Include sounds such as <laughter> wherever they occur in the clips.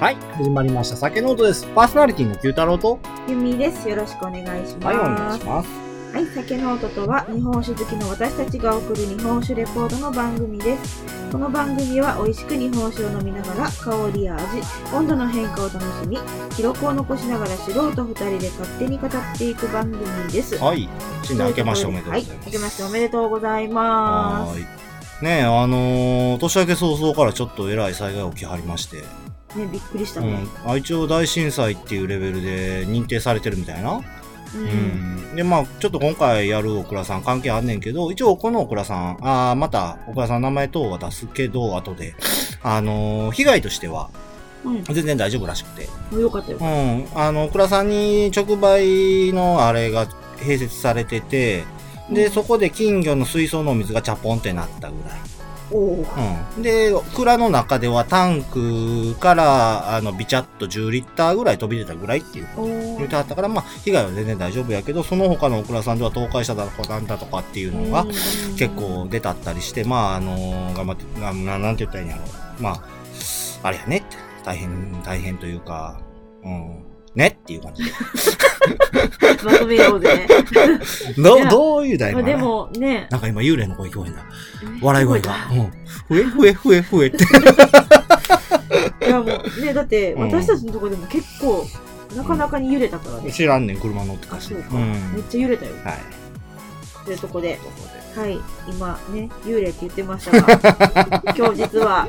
はい、始まりました。酒ノートです。パーソナリティの九太郎と、ゆみです。よろしくお願いします。はい、お願いします。はい、酒ノートとは日本酒好きの私たちが送る日本酒レポートの番組です。この番組は美味しく日本酒を飲みながら香りや味、温度の変化を楽しみ、記録を残しながら素人二人で勝手に語っていく番組です。はい、新年明けましておめでとうございます。はい、明けましておめでとうございます。ねえ、あのー、年明け早々からちょっとえらい災害起きはりまして、ね、びっくりしたね。うん、愛知大震災っていうレベルで認定されてるみたいな。うん。うん。で、まあ、ちょっと今回やるオクラさん関係あんねんけど、一応このオクラさん、あーまたオクラさんの名前等は出すけど、後で、あのー被害としてはうん。全然大丈夫らしくて。よかったよう。ん。あの、オクラさんに直売のあれが併設されてて、で、そこで金魚の水槽の水がチャポンってなったぐらい。おお。うん。で、蔵の中ではタンクから、あの、ビチャッと10リッターぐらい飛び出たぐらいっていうお言ってはったから、まあ、被害は全然大丈夫やけど、その他のオクラさんでは倒壊しただとかなんだとかっていうのが結構出たったりして、まあ、あの頑張って、なななんて言ったらいいんやろう。まあ、あれやねって。大変、大変というか、うん。ねっていう感じで。<laughs> まとめようぜ。<laughs> どどういう題まあで名もね、なんか今幽霊の声聞こえんだ。笑い声が。うん。ふえふえふえふえって。<laughs> いやもうね、だってうん私たちのとこでも結構、なかなかに揺れたからね。知らんねん、車乗ってかあ、ら。そうん。めっちゃ揺れたよ。はい。というとこで、はい、今ね、幽霊って言ってましたが、今日実は、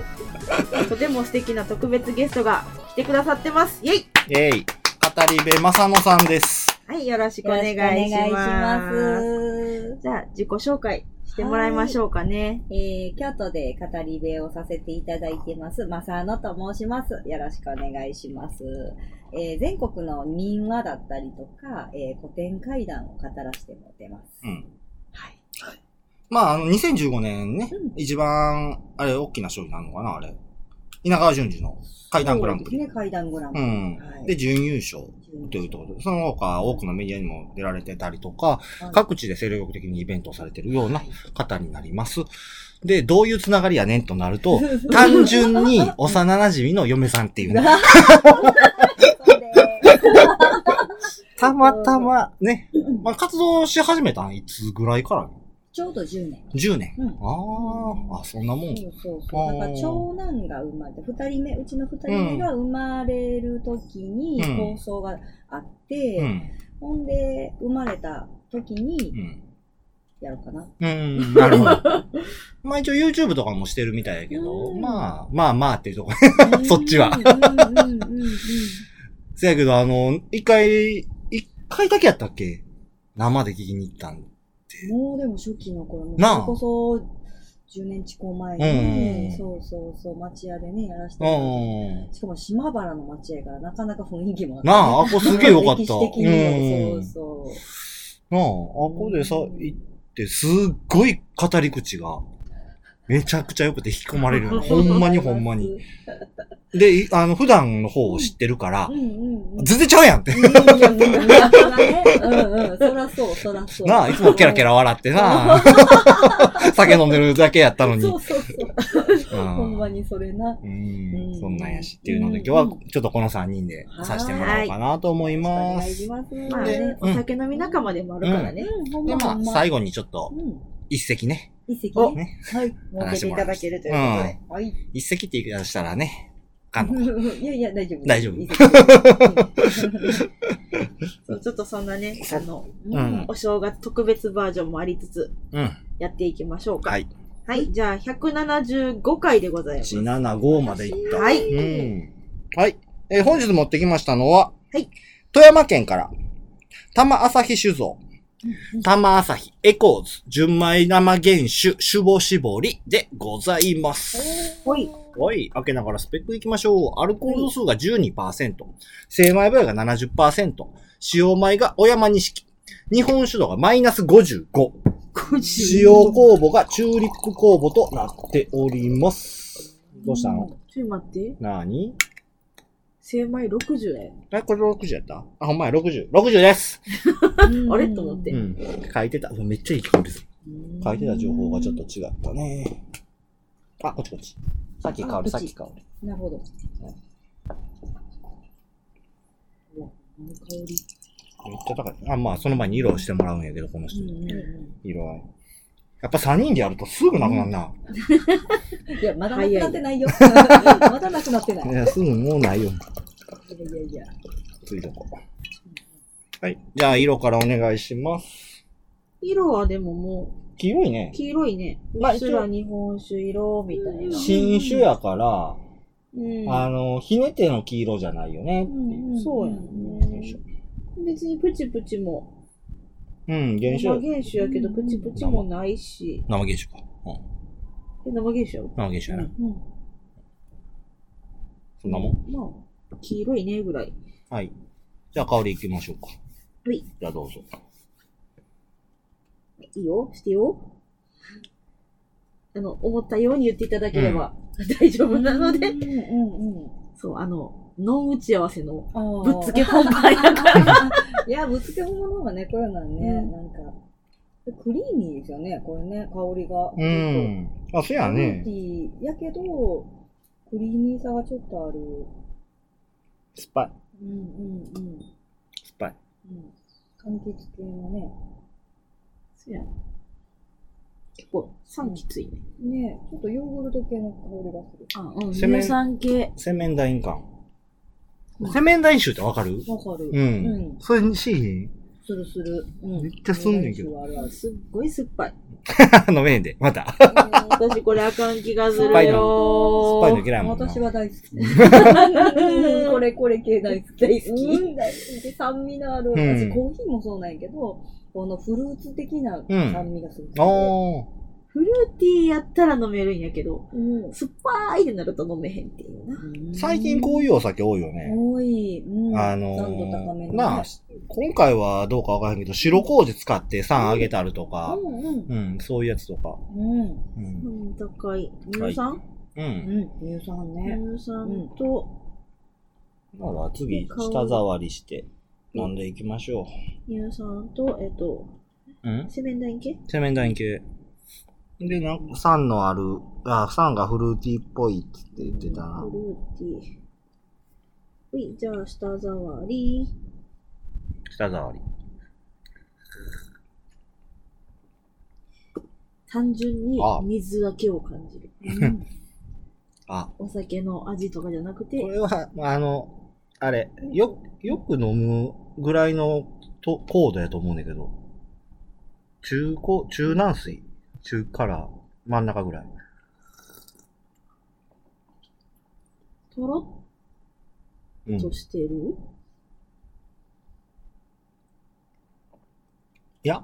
とても素敵な特別ゲストが来てくださってます。イェイえい。語り部正野さんです。はい、よろしくお願いしよろしくお願いしま。ますす。じゃあ、自己紹介してもらいましょうかね。えー、京都で語り部をさせていただいてます、まさのと申します。よろしくお願いします。えー、全国の民話だったりとか、えー、古典怪談を語らせてもらってます。うん。はい。まあ、あの、2015年ね、うん一番、あれ、大きな賞になるのかな、あれ。稲川淳二の怪談グランプリ。ね、怪談グランプリ。うん。はいで、準優勝というところで、その他多くのメディアにも出られてたりとか、はい各地で精力的にイベントをされているような方になります。で、どういうつながりやねんとなると、<laughs> 単純に幼馴染の嫁さんっていうね。<laughs> たまたまね、まあ、活動し始めたんいつぐらいから？ちょうど10年。?10 年。うんああ、あ、そんなもん。そうそうそう。だから長男が生まれて、二人目、うちの二人目が生まれる時にうん放送があって、うん。ほんで、生まれた時にうん。やろうかな。うん、なるほど。<laughs> まあ一応 YouTube とかもしてるみたいやけど、うんまあ、まあまあっていうところ。<laughs> そっちはうんうんうんうんうん <laughs> せやけど、あの、一回、一回だけやったっけ？生で聞きに行ったん。もうでも初期の頃も、それこそ10年近く前うんに、そうそうそう、町屋でね、やらせてうも。しかも島原の町屋やからなかなか雰囲気もあってなあ、あこすげえよかった。歴史的にも、うんそうそう。なあ、あこでさ、行って、すっごい語り口が、めちゃくちゃ良くて引き込まれるよね。ほんまにほんまに。<laughs> で、いあの、普段の方を知ってるから。全然ちゃうやんって。そら。そう、そらそう。なあ、いつもケラケラ笑ってな <laughs> 酒飲んでるだけやったのに。そうそうそう。うんほんまにそれな。うんうんそんなんやしっていうので、うん今日はちょっとこの3人でさせてもらおうかなと思いおます。願いしまあでね、お酒飲み仲間でもあるからね。で、まあ。最後にちょっとうん。一席ね。一席おね。はい。設けていただけるということで。はい。一席って言い方したらね、あの、<laughs> いやいや、大丈夫。大丈夫ちょっとそんなね、あの、うんお正月特別バージョンもありつつ、うん。やっていきましょうか。はい。はい、じゃあ175回でございます。175までいった。はいうん。はい。えー本日持ってきましたのは、はい。富山県から、玉朝日酒造、玉朝日エコーズ、純米生原酒、酒母搾りでございます。ほい。はい。開けながらスペックいきましょう。アルコール度数が12%、精米歩合が70%、使用米が雄山錦、日本酒度がマイナス55、使用酵母がチューリップ酵母となっております。どうしたの？ちょっと待って。なに精米60円。え、これ60やった？あ、ほんまや、60。60です。<laughs> あれ？と思ってうん。書いてた。めっちゃいい香りです。書いてた情報がちょっと違ったね。あ、こっちこっち。さっき香り、あこっちさっき香り。なるほど。香り。めっちゃ高い。あ、まあ、その前に色をしてもらうんやけど、この人。うん色合い。やっぱ3人でやるとすぐなくなるな。<laughs> いや、まだなくなってないよ。まだなくなってない。いいや、すぐもうないよ。やいやいや。ついとこはい。じゃあ、色からお願いします。色はでもも黄色いうね。黄色いね。まあうっすら日本酒色みたいな。新種やから、うん。あの、ひねての黄色じゃないよねっていう。そうやねょ。別にプチプチも。うん、原生種。原酒やけどプチプチもないし。生原種か。うん。え生原酒やろ？生原種やな。うん。そんなもん？まあ、黄色いねぐらい。はい。じゃあ、香りいきましょうか。はい。じゃあ、どうぞ。いいよしてよ。あの、思ったように言っていただければ大丈夫なので。うんうんうん。そう、あの、ノン打ち合わせのぶっつけ本番やから。<laughs> いや、ぶっつけ本物の方がね、こういうのはね、うんなんか、クリーミーですよね、これね、香りが。うん。あ、そうやフルーねテ。ィーやけど、クリーミーさがちょっとある。酸っぱい。うんうんうん。酸っぱい。うん。柑橘系のね。そうや結構、酸きついね。ねちょっとヨーグルト系の香りがする。あ、うん。セメン乳酸系。洗面台感。洗面台臭ってわかる？わかる。う。うんん。それにしいするする。うん。めっちゃすんねんけどあるある。すっごい酸っぱい。<laughs> 飲めへんで。また。私これあかん気がする酸っぱいのよ酸っぱいの嫌いもんな。私は大好き。これこれ系大好き。大好き。大好き。酸味のある。うん私コーヒーもそうなんやけど、このフルーツ的な酸味がする。あー。フルーティーやったら飲めるんやけど、うん。酸っぱいってなると飲めへんっていうな。最近こういうお酒多いよね。多い。うん。あの酸度高めのねー、なあ、今回はどうかわからへんけど、白麹使って酸あげたるとか、うんうん。うん、そういうやつとか。うん。うん。うん、高い。乳酸、う。うんん。乳酸ね。乳酸と、だから次、舌触りして飲んでいきましょ乳酸と、えっと、う。うん？セメンダイン系洗面台系。で、なんか酸のある、あ、酸がフルーティーっぽいって言ってたなフ。ルーティー。ほい、じゃあ、舌触り。舌触り。単純にあ水だけを感じる。うんあ、お酒の味とかじゃなくてこ、れは、あの、あれ、よ、よく飲むぐらいのと高度やと思うんだけど、中高、中軟水中から真ん中ぐらい。とろうんっとしてる、いや、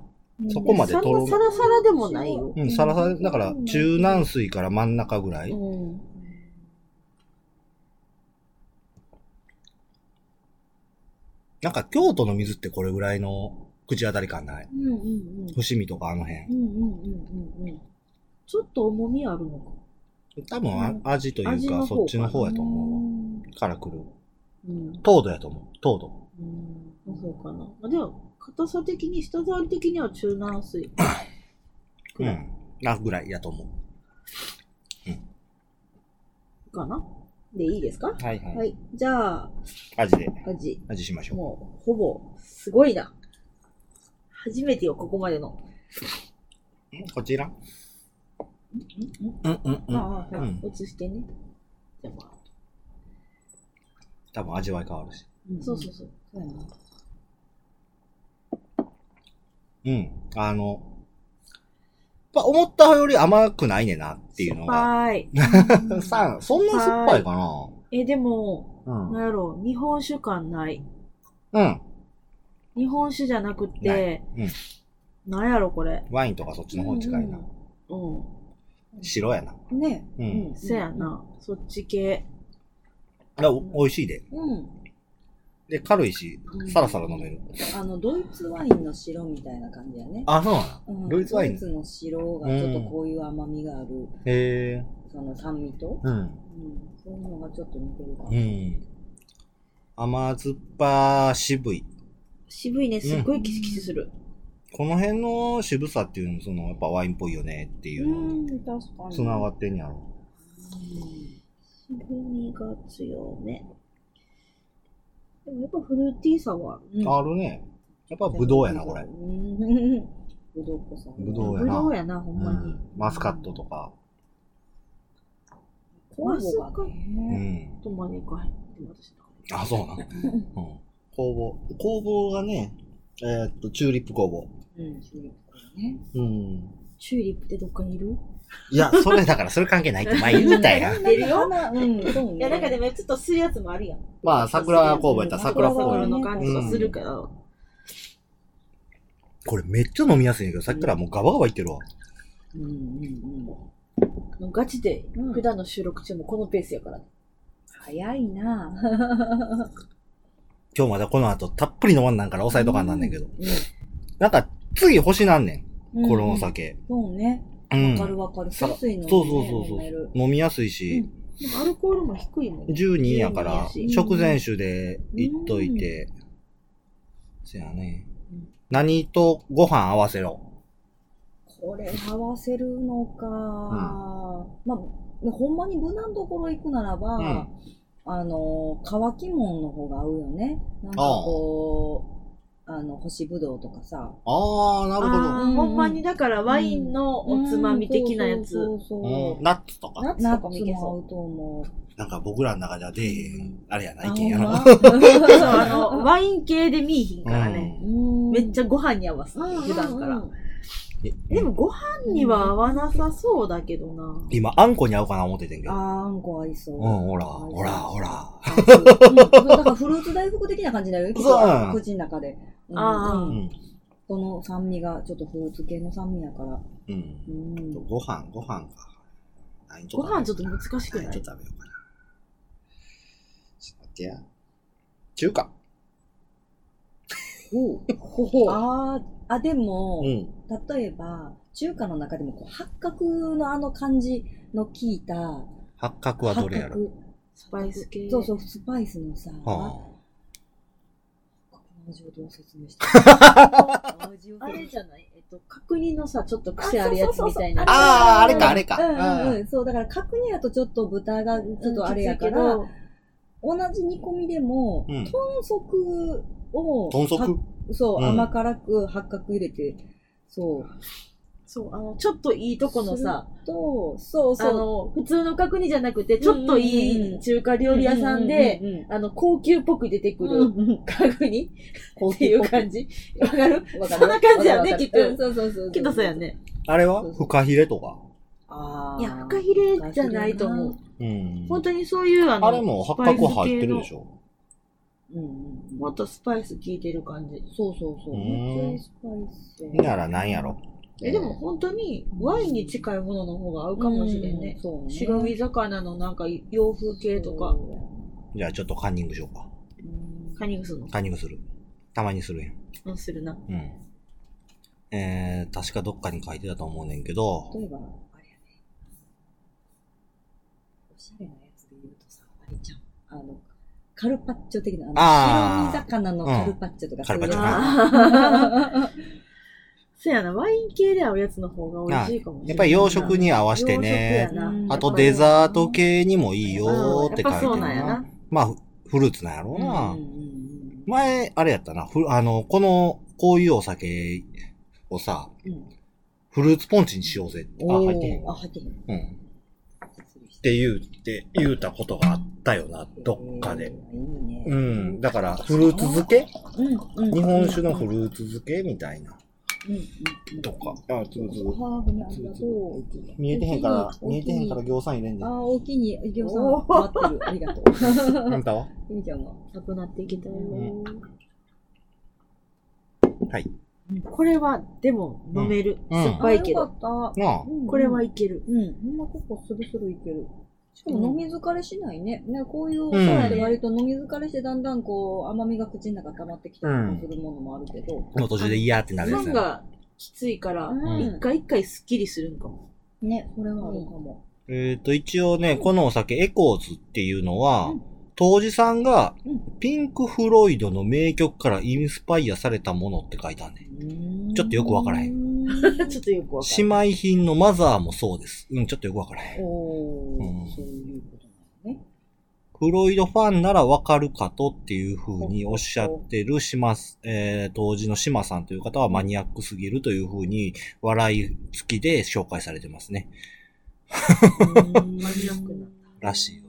そこまでそとろサラサラでもないよ。うん、サラサラ、だから中軟水から真ん中ぐらい。うん。なんか京都の水ってこれぐらいの口当たり感ない？うんうんうん。伏見とかあの辺う。んうんうんうんうん。ちょっと重みあるのか。多分あ味というか、そっちの方やとう思んう。から来る。うん。糖度やと思う。糖度。うん。そうかな。まあでも、硬さ的に、舌触り的には中軟水。うん。なぐらいやと思かなでいいですか？う。はいはい。はい。じゃあ、味で。味。味しましょう。もう、ほぼ、すごいな。初めてよ、ここまでの。んこちら？うん？うん？うん？ああ、はいうん。移してね。じゃあまあ、多分味わい変わるし。そうそうそう。そうやな。うん。あの、やっぱ思ったより甘くないねんなっていうのが。はい。<laughs> さそんな酸っぱいかなえ、でも、うん。なんやろう、日本酒感ない。うん。日本酒じゃなくて、うんなんやろ、これ。ワインとかそっちの方に近いな。うん。白やな。ね。うん。せやな。そっち系。だお美味しいで。うん。で、軽いしう、んサラサラ飲める。あの、ドイツワインの白みたいな感じやね。あ、そうなの？うんドイツワイン？ドイツの白がちょっとこういう甘みがある、へえ。その酸味と、うん。うん、そういうのがちょっと似てるかも。うん。甘酸っぱ渋い。渋いね、すっごいキスキスする。この辺の渋さっていうのも、その、やっぱワインっぽいよねっていうのに、ん、確かに。繋がってんやろ。渋みが強め。でもやっぱフルーティーさは、うんあるね。やっぱブドウやな、これ。うん <laughs> ぶどうっぽさ。ぶどうやブな。ドウやな、ほんまに。うんマスカットとか。酵母がうね。ん。とまでいかへん。あ、そうなの？うん。工房。工房がね、えーっと、チューリップ工房。うん、チューリップね。うん。チューリップってどっかにいる？いや、それだから、それ関係ないって <laughs> 前言うたやん。出るよ花うん、そうね。いや、なんかでもちょっとするやつもあるやん。まあ、桜工房やったら桜っぽの感じがするけど。これめっちゃ飲みやすいんやけど、さっきからもうガバガバいってるわ。うんうんうん。もうガチで、うん普段の収録中もこのペースやからね。早いな <laughs> 今日まだこの後たっぷり飲まんなんから抑えとかんなんねんけど。うなんか、次欲しなんねん。ん。このお酒。そうね。うん。わかるわかる。さ安いのにねそうそうそうそう。飲みやすいし、アルコールも低いもん。12やから、12やし食前酒でいっといて、せやねうん。何とご飯合わせろ。これ合わせるのか。まあ、ほんまに無難どころ行くならば、うんあの、乾きもんの方が合うよね。なんかこう、あの、干しぶどうとかさ。あー、なるほあど。ーほんまにだからワインのおつまみ的なやつ。そうそうナッツとか。ナッツとかもいけそうと思う。なんか僕らの中では出えへん。あれやな、あ意見やな。そう、あの、ワイン系で見いひんからね。うんめっちゃご飯に合わす。普段から。えでもご飯には合わなさそうだけどな。今、あんこに合うかな思っててんけど。うん、あーあんこ合いそう。ほら、ほら、ほら。うんだからフルーツ大福的な感じだよ。きっとそう口の中で。うんあーううんん。この酸味がちょっとフルーツ系の酸味やから。うん。うん。ご飯、ご飯か。何ご飯ちょっと難しくない？うかな何と食べようかな。ちょっと待ってや。中華。ほほああ、あ、でも、うん。例えば、中華の中でもこう八角のあの感じの効いた、八角はどれやろ？八角スパイス系。そうそう、スパイスのさ、は味をどう説明した味をあれじゃない？えっと、角煮のさ、ちょっと癖あるやつみたいな。ああー、あれか、あれか。うんうんあうん。そう、だから角煮やとちょっと豚がちょっとあれやかうんら、きつい同じ煮込みでも、うん豚足を、豚足？はそう、うん甘辛く八角入れて、そう。そう、あの、ちょっといいとこのさ、と、そうあそう。の、普通の角煮じゃなくて、ちょっといい中華料理屋さんで、あの、高級っぽく出てくうんるうん角煮？高っていう感じ？わかる？わかるそんな感じやねきっとうんそうそうそう。きっとそうや。ね。あれは？フカヒレとか？いや、フカヒレじゃないと思う。。うん。本当にそういうあの、あれも八角入ってるでしょ。うんうんもっとスパイス効いてる感じ。そうそうそう。うんめっちゃスパイス。なら何やろ？え、でも本当にワインに近いものの方が合うかもしれんねう。そうね。白身魚のなんか洋風系とか、じゃあちょっとカンニングしようか。うん。カニグスの、カンニングする。たまにするやん。うんするな。うん。えー、確かどっかに書いてたと思うねんけど、例えば、あれやね。おしゃれなやつで言うとさ、あれじゃん。あの、カルパッチョ的な、あの、あー白身魚のカルパッチョとか、カルパッチョあーそうやな、ワイン系で合うやつの方が美味しいかもしれない。やっぱり洋食に合わせてねあとデザート系にもいいよーって書いてるなんやなな。まあ、フフルーツなんやろうな。前、あれやったな。ふあの、この、こういうお酒をさ、うんフルーツポンチにしようぜって。あ、入ってへんあ、。入ってへん。うん。って言うって、言うたことがあったよな、どっかで。うん。だから、フルーツ漬け？うん。うん日本酒のフルーツ漬けみたいな。とか。あ、つぶつぶ。見えてへんから、見えてへんから行さん入れんねん。あー、大きいに、ぎょうさんおー待ってる。ありがとう。あんたは？ゆみちゃんは？なくなってきたよ。んはい。これは、でも、飲める。うん酸っぱいけど。あよかった。なあ。うんこれはいける。うん。ほんま結構スルスルいける。しかも飲み疲れしないね。ねこういうおうん皿で割と飲み疲れしてだんだんこう甘みが口の中溜まってきたりとかするものもあるけど。の途中で嫌ってなるやつ。酸がきついから、うん一回一回スッキリするんかも。ね、それはあるかも。えっと、一応ね、このお酒、 ECHOES っていうのはうん、杜氏さんがうん、ピンク・フロイドの名曲からインスパイアされたものって書いたんね。ちょっとよくわからへん。<laughs> ちょっとよくわか姉る。妹品のマザーもそうです。うん、ちょっとよくわからへん。おー、うんそういうことなのね。フロイドファンならわかるかとっていう風におっしゃってる島、えー、杜氏の島さんという方はマニアックすぎるという風に笑い付きで紹介されてますね。マニアックな。<laughs> らしいわ。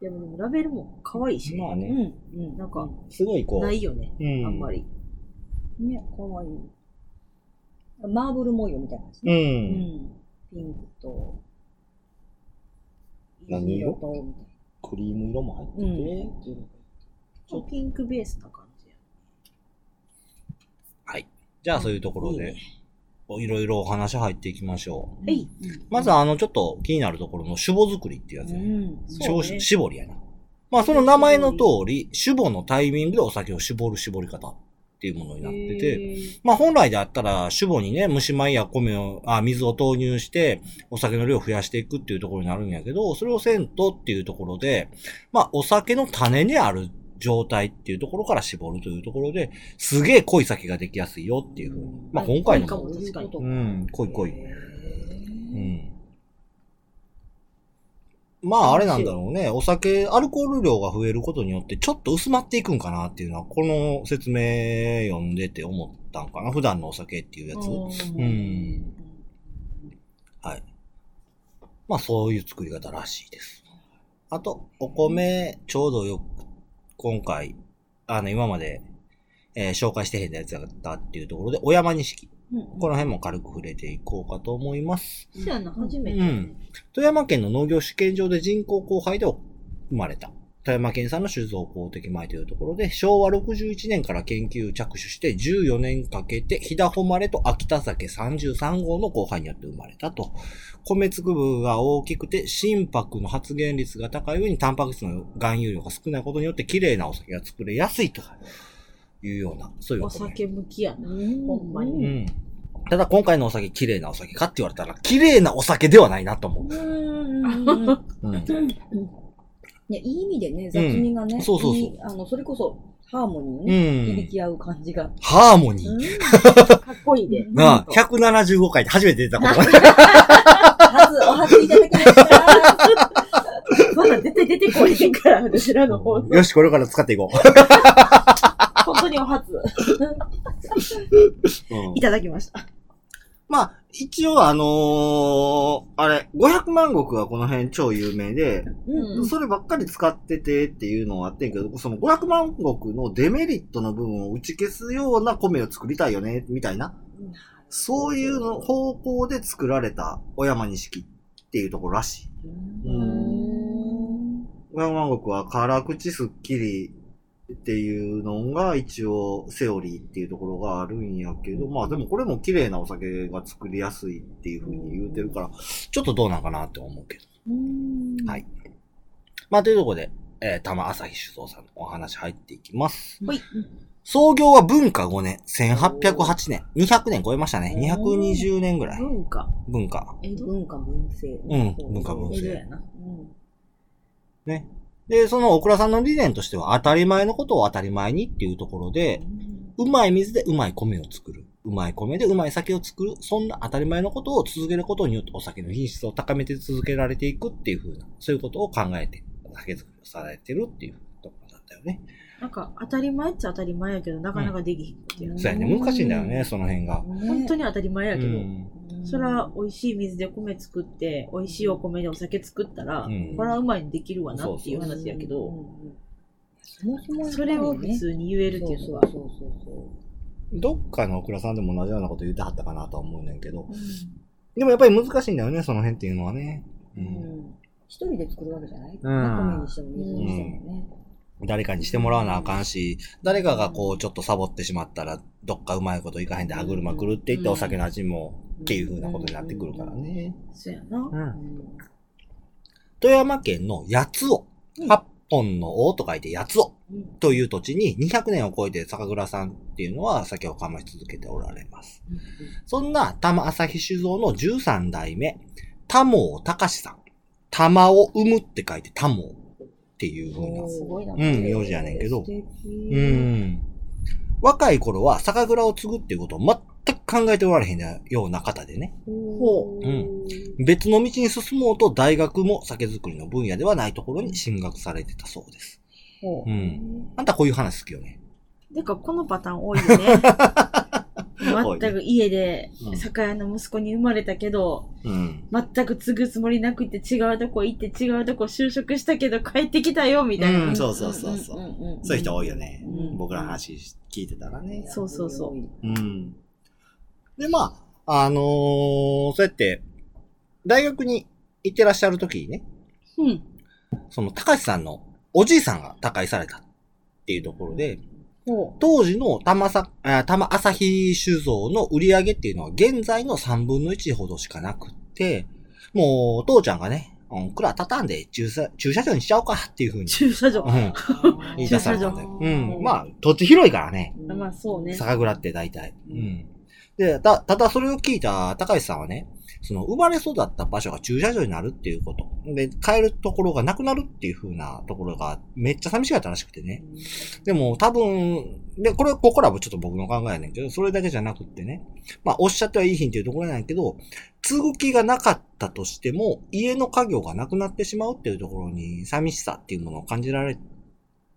でもでもラベルも可愛いしね。まあね。うん。うん。なんか、すごいこう。ないよね。うん。あんまり。ね、かわいい。マーブル模様みたいな感じう。ね。うんん。ピンクと、何色？と、みたいクリーム色も入ってて、な。ちょっとピンクベースな感じや。はい。じゃあそういうところでいいね、いろいろお話入っていきましょう。はい。まずあの、ちょっと気になるところの酒母作りっていうやつね。うん。そうねし絞りやな。まあその名前の通り、酒母のタイミングでお酒を絞る絞り方っていうものになってて、て、まあ本来であったら酒母にね、蒸し米や米を、あ、水を投入して、お酒の量を増やしていくっていうところになるんやけど、それをせんとっていうところで、まあお酒の種にある状態っていうところから絞るというところで、すげえ濃い酒ができやすいよっていうふうに。まあ今回のも、濃いかも確かにうん、濃い濃い。へうーん。まああれなんだろうね。お酒、アルコール量が増えることによってちょっと薄まっていくんかなっていうのは、この説明読んでて思ったんかな。普段のお酒っていうやつ。うん。はい。まあそういう作り方らしいです。あと、お米、ちょうどよく、今回、あの、今まで、えー紹介してへんやつだったっていうところで、お山錦。この辺も軽く触れていこうかと思います。そうやな、初めて。うん。富山県の農業試験場で人工交配で生まれた。富山県産の酒造公的米というところで、昭和61年から研究着手して14年かけて、飛騨誉れと秋田酒33号の交配によって生まれたと。米粒部が大きくて、心拍の発現率が高い上にタンパク質の含有量が少ないことによって、綺麗なお酒が作れやすいというような、そういうお。酒向きやな。うんほんまにうん。ただ今回のお酒、綺麗なお酒かって言われたら、綺麗なお酒ではないなと思う。うん。うん。<laughs> うん。ね、いい意味でね、雑味がね、そうそうそういいあの、それこそ、ハーモニーうね、ん響。き合う感じが。ハーモニー。うん。かっこいいで。なあ、175回で初めて出たことが。初、お初いただきました。まだ絶対出てこへんから、私らの方。よし、これから使っていこ本当にお初。う。うんいただきました。まあ、一応あのーあれ、500万石はこの辺超有名で、うん。そればっかり使っててっていうのはあってんけど、その500万石のデメリットの部分を打ち消すような米を作りたいよね、みたいな。そういうの方向で作られた小山錦っていうところらしい。うん。500万石は辛口すっきりっていうのが一応セオリーっていうところがあるんやけど、まあでもこれも綺麗なお酒が作りやすいっていうふうに言うてるから、ちょっとどうなんかなって思うけど。うんはい。まあというところで、えー、玉朝日酒造さんのお話入っていきます。はい。創業は文化5年、1808年、200年超えましたね。220年ぐらい。文化。文化。江戸文化文政。うん文化文政。ね。で、その、オクラさんの理念としては、当たり前のことを当たり前にっていうところで、うまい水でうまい米を作る。うまい米でうまい酒を作る。そんな当たり前のことを続けることによってお酒の品質を高めて続けられていくっていう風な、そういうことを考えて、酒造りをされてるっていうところだったよね。なんか、当たり前っちゃ当たり前やけど、なかなかできひんっていう。そうやね。難しいんだよね、その辺が。本当に当たり前やけど、うんそれは美味しい水で米作って、美味しいお米でお酒作ったら、うん。これはうまいにできるわなっていう話やけど、そもそもそれを普通に言えるっていうのが、そうそうそうそうどっかのオクラさんでも同じようなこと言ってはったかなとは思うねんけど。でもやっぱり難しいんだよね、その辺っていうのはね。う。うん。ん一人で作るわけじゃない？ん。米にしても水にしてもね。誰かにしてもらわなあかんし、誰かがこうちょっとサボってしまったら、どっかうまいこといかへんで歯車狂っていってうんお酒の味もっていう風なことになってくるからね。そうやな。うん。富山県の八尾。うん八本の王と書いて八尾うんという土地に200年を超えて酒蔵さんっていうのは酒を醸し続けておられます。そんな玉朝日酒造の13代目、玉尾隆さん。玉を生むって書いて玉尾っていう風な。すごいな。うん名字やねんけどうん。若い頃は酒蔵を継ぐっていうことを全く考えておられへんような方でね。ほうん別の道に進もうと大学も酒造りの分野ではないところに進学されてたそうです。ほう。ん。あんたこういう話好きよね。てか、このパターン多いよね。<laughs> 全く家でうん酒屋の息子に生まれたけど、うん。全く継ぐつもりなくて違うとこ行って違うとこ就職したけど帰ってきたよ、みたいな。うんそうそうそうそううんうんうんそういう人多いよね。うん僕らの話聞いてたらね。そうそうそううん。で、まあ、あのーそうやって、大学に行ってらっしゃる時にね、うん。その高橋さんのおじいさんが他界されたっていうところで、ほ当時の玉さ、あ玉朝日酒造の売り上げっていうのは現在の3分の1ほどしかなくって、もう父ちゃんがね、うん、蔵畳んで駐車駐車場にしちゃおうかっていうふうう。に、駐車場。うん、言い出されたんだよ。駐車場うん。まあ、土地広いからね、まあそうね。酒蔵って大体。うん。で、た、ただそれを聞いた高橋さんはね、その生まれ育った場所が駐車場になるっていうこと。で、帰るところがなくなるっていう風なところがめっちゃ寂しかったらしくてね。でも多分、で、これ、ここらもちょっと僕の考えやねんけど、それだけじゃなくってね。まあ、おっしゃってはいいひんっていうところなんやけど、継ぐ気がなかったとしても、家の家業がなくなってしまうっていうところに寂しさっていうものを感じられ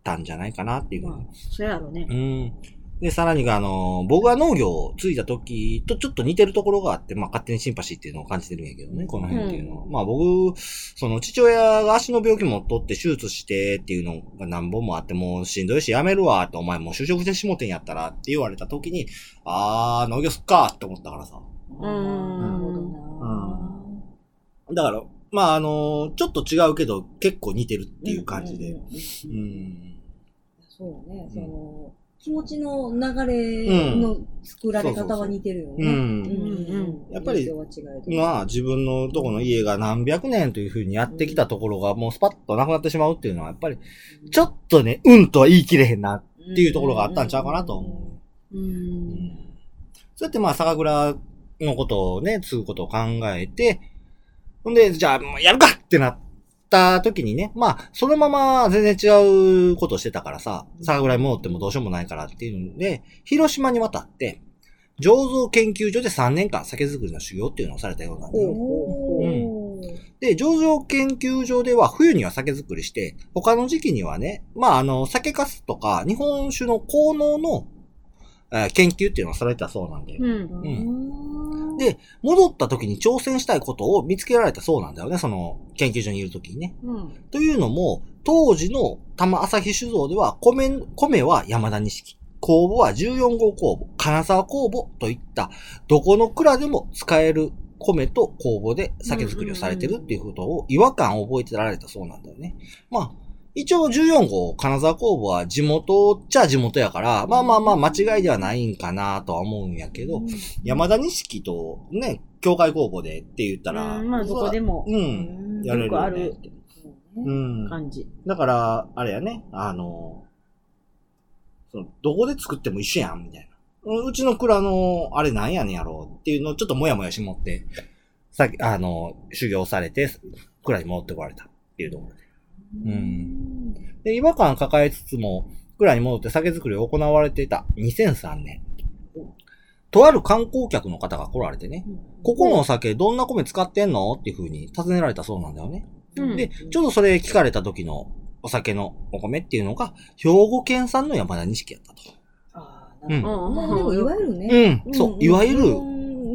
たんじゃないかなっていうふうにまあ、そうやろね。うん。で、さらにが、あの、僕が農業を継いだ時とちょっと似てるところがあって、まあ勝手にシンパシーっていうのを感じてるんやけどね、この辺っていうのは。まあ僕、その父親が足の病気も取って手術してっていうのが何本もあって、もうしんどいしやめるわって、お前もう就職してしもてんやったらって言われた時に、あー、農業すっかって思ったからさ。うんなるほどな。だから、まああの、ちょっと違うけど結構似てるっていう感じで。うんうんうんうん。そうね、んその、気持ちの流れの作られ方は似てるよね。うん。うん。やっぱりまあ自分のとこの家が何百年というふうにやってきたところがもうスパッとなくなってしまうっていうのはやっぱりちょっとね、うんとは言い切れへんなっていうところがあったんちゃうかなと思う。そうやってまあ酒蔵のことをね、継ぐことを考えて、ほんで、じゃあもうやるかってなった時にね、まあそのまま全然違うことをしてたからさ、酒蔵に戻ってもどうしようもないからっていうので、広島に渡って、醸造研究所で3年間酒造りの修行っていうのをされたようなんだよね。おーで、醸造研究所では冬には酒造りして、他の時期にはね、まあ、あの、酒粕とか日本酒の効能の、えー研究っていうのをされてたそうなんで、うん。うんで戻った時に挑戦したいことを見つけられたそうなんだよね、その研究所にいる時にね。うん。というのも、当時の玉朝日酒造では米、米は山田錦、酵母は14号酵母、金沢酵母といった、どこの蔵でも使える米と酵母で酒造りをされてるっていうことを違和感を覚えてられたそうなんだよね。まあ、一応14号金沢酵母は地元っちゃ地元やから、まあまあまあ間違いではないんかなとは思うんやけど、山田錦とね、境界工房でって言ったら、うんまあどこでもうん、やれるよ、ね。あるうん。感じ。だから、あれやね、あの、その、どこで作っても一緒やん、みたいな。ううちの蔵の、あれなんやねんやろうっていうのをちょっともやもやしもって、さっき、あの、修行されて、蔵に戻ってこられたっていうところで。うん。で、違和感抱えつつも、蔵に戻って酒造りを行われていた2003年。とある観光客の方が来られてね、ここのお酒どんな米使ってんの？っていう風に尋ねられたそうなんだよね。うん。で、ちょうどそれ聞かれた時のお酒のお米っていうのが、兵庫県産の山田錦やったと。ああ、なるほど。うんまあでもいわゆるね。うん、そう、いわゆる、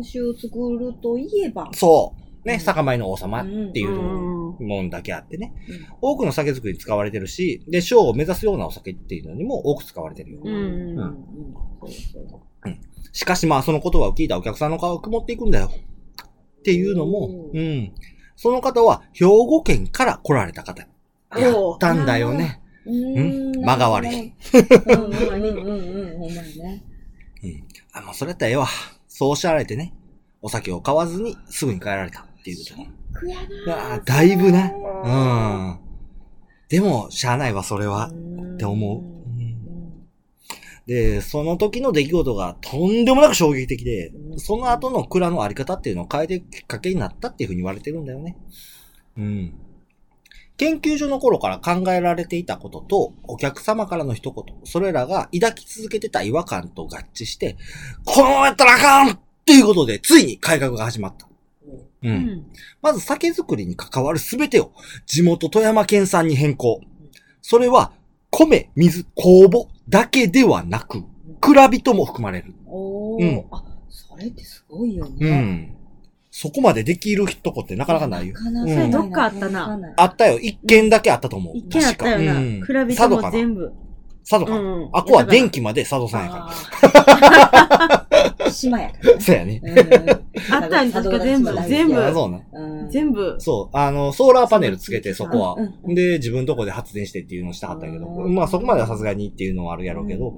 酒を作るといえば。そう、ね、うん。酒米の王様っていううん。もんだけあってね。多くの酒造りに使われてるし、で、賞を目指すようなお酒っていうのにも多く使われてるよ。うん。うん。しかしまあ、その言葉を聞いたお客さんの顔が曇っていくんだよ。っていうのも、ううん。その方は、兵庫県から来られた方。やったんだよね。うー。ん。間が悪い。うん。うん。うん。うん。うん。ほん。まにね。あ、もうそれやったらええわ。そうおっしゃられてね、お酒を買わずにすぐに帰られたっていうことね。くやいやーだいぶね。うん。でも、しゃあないわ、それは。っって思う。で、その時の出来事がとんでもなく衝撃的で、その後の蔵のあり方っていうのを変えていくきっかけになったっていうふうに言われてるんだよね。うん。研究所の頃から考えられていたことと、お客様からの一言、それらが抱き続けてた違和感と合致して、このままやったらあかんっていうことで、ついに改革が始まった。う。うんん。まず酒造りに関わるすべてを地元富山県産に変更。それは米、水、酵母だけではなく、蔵人も含まれる。おー。うんあ、それってすごいようね。ん。そこまでできるとこってなかなかないよ。なかなかどっかあったな。あったよ。一軒だけあったと思う。一見あったよな。確かうん比べても全部。佐渡かな。うんあこは電気まで佐渡さんやか <laughs> 島やからら。そうやね。ね。あったん確か全部全部あそうね。うん。全部。そう。あの、ソーラーパネルつけて、そこはで、自分のとこで発電してっていうのをしたかったけど、うんまあそこまではさすがにっていうのはあるやろうけど、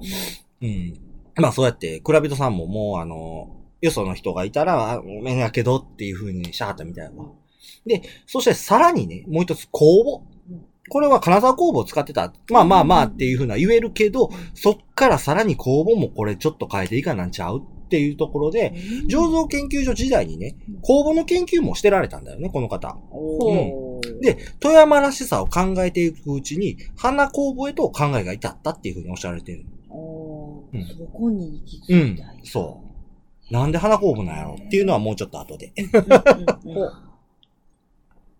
うん。まあそうやって、蔵人さんももうあの、よその人がいたら、あごめんやけどっていう風にしはったみたいな。で、そしてさらにね、もう一つ工房うん。これは金沢工房を使ってた。まあまあまあっていう風な言えるけど、そっからさらに工房もこれちょっと変えていいかなんちゃうっていうところで、醸造研究所時代にね、工房の研究もしてられたんだよね、この方。おーで、富山らしさを考えていくうちに、花工房へと考えが至ったっていう風におっしゃられてる。そこに行きうん着いたんや。そう。なんで花工房なんやろっていうのはもうちょっと後で。うん。うん。うん <laughs>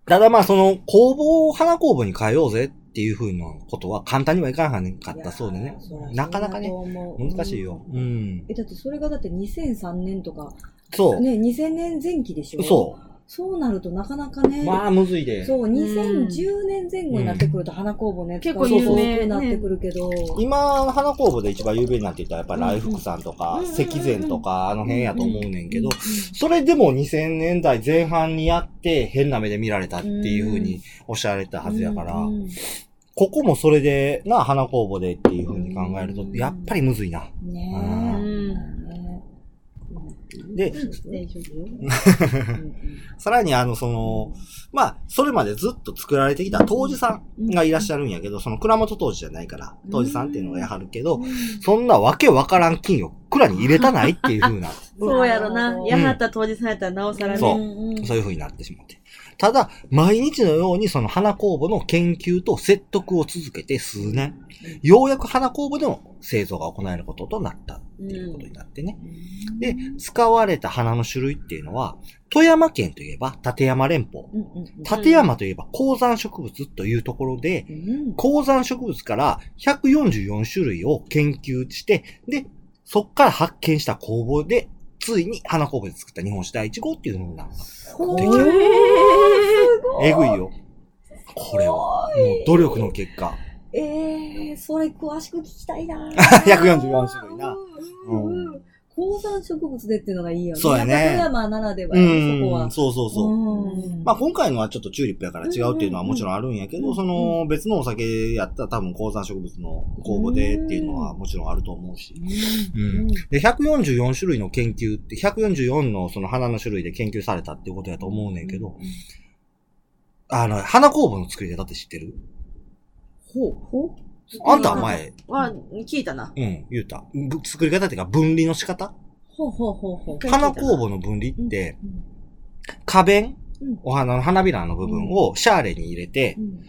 ただまあその工房を花工房に変えようぜっていう風なことは簡単にはいかなかったそうでね。なかなかね、難しいよ。うん。え、だってそれがだって2003年とか、そう。ね、2000年前期でしょそう。そうなるとなかなかね、まあむずいで。そう、2010年前後になってくると花工房のやつ結構有名。そうそうなってくるけど、今、花工房で一番有名になっていったらやっぱり来福さんとか石前とか、あの辺やと思うねんけどうん、それでも2000年代前半にやって変な目で見られたっていう風におっしゃられたはずやからう、んここもそれで、な、花工房でっていう風に考えるとう、んやっぱりむずいな。ねううん。え。で、大丈夫よ。さらにあの、その、まあ、それまでずっと作られてきた当時さんがいらっしゃるんやけど、その蔵元当時じゃないから、当時さんっていうのがやはるけど、そんなわけわからん金を蔵に入れたないっていう風な、<laughs> そうやろな。うんやはった当日さんやったらなおさらね。そううんそういう風になってしまって。ただ、毎日のようにその花工房の研究と説得を続けて数年、ようやく花工房での製造が行えることとなったっていうことになってね。で、使われた花の種類っていうのは、富山県といえば立山連峰。うんうんうん立山といえば高山植物というところで、うん。高山植物から144種類を研究して、で、そっから発見した工房で、ついに花工房で作った日本史第一号っていうのが、ほーできるへえぐいよ。これは、もう努力の結果。ええー、それ詳しく聞きたいな144 <laughs> 種類な。うんうん高山植物でっていうのがいいよね。そうやね山ならではね、そこはん、。そうそうそう。うんまあ今回のはちょっとチューリップやから違うっていうのはもちろんあるんやけど、うんその別のお酒やったら多分高山植物の公募でっていうのはもちろんあると思うし。うんで、144種類の研究って、144のその花の種類で研究されたっていうことやと思うねんけど、あの、花工房の作り方って知ってる？ほう。ほう？あんたは前、は、聞いたな。うん、言うた。ぶ作り方っていうか分離の仕方？ほうほうほうほう。花工房の分離って、うん花弁？うんお花の花びらの部分をシャーレに入れてうん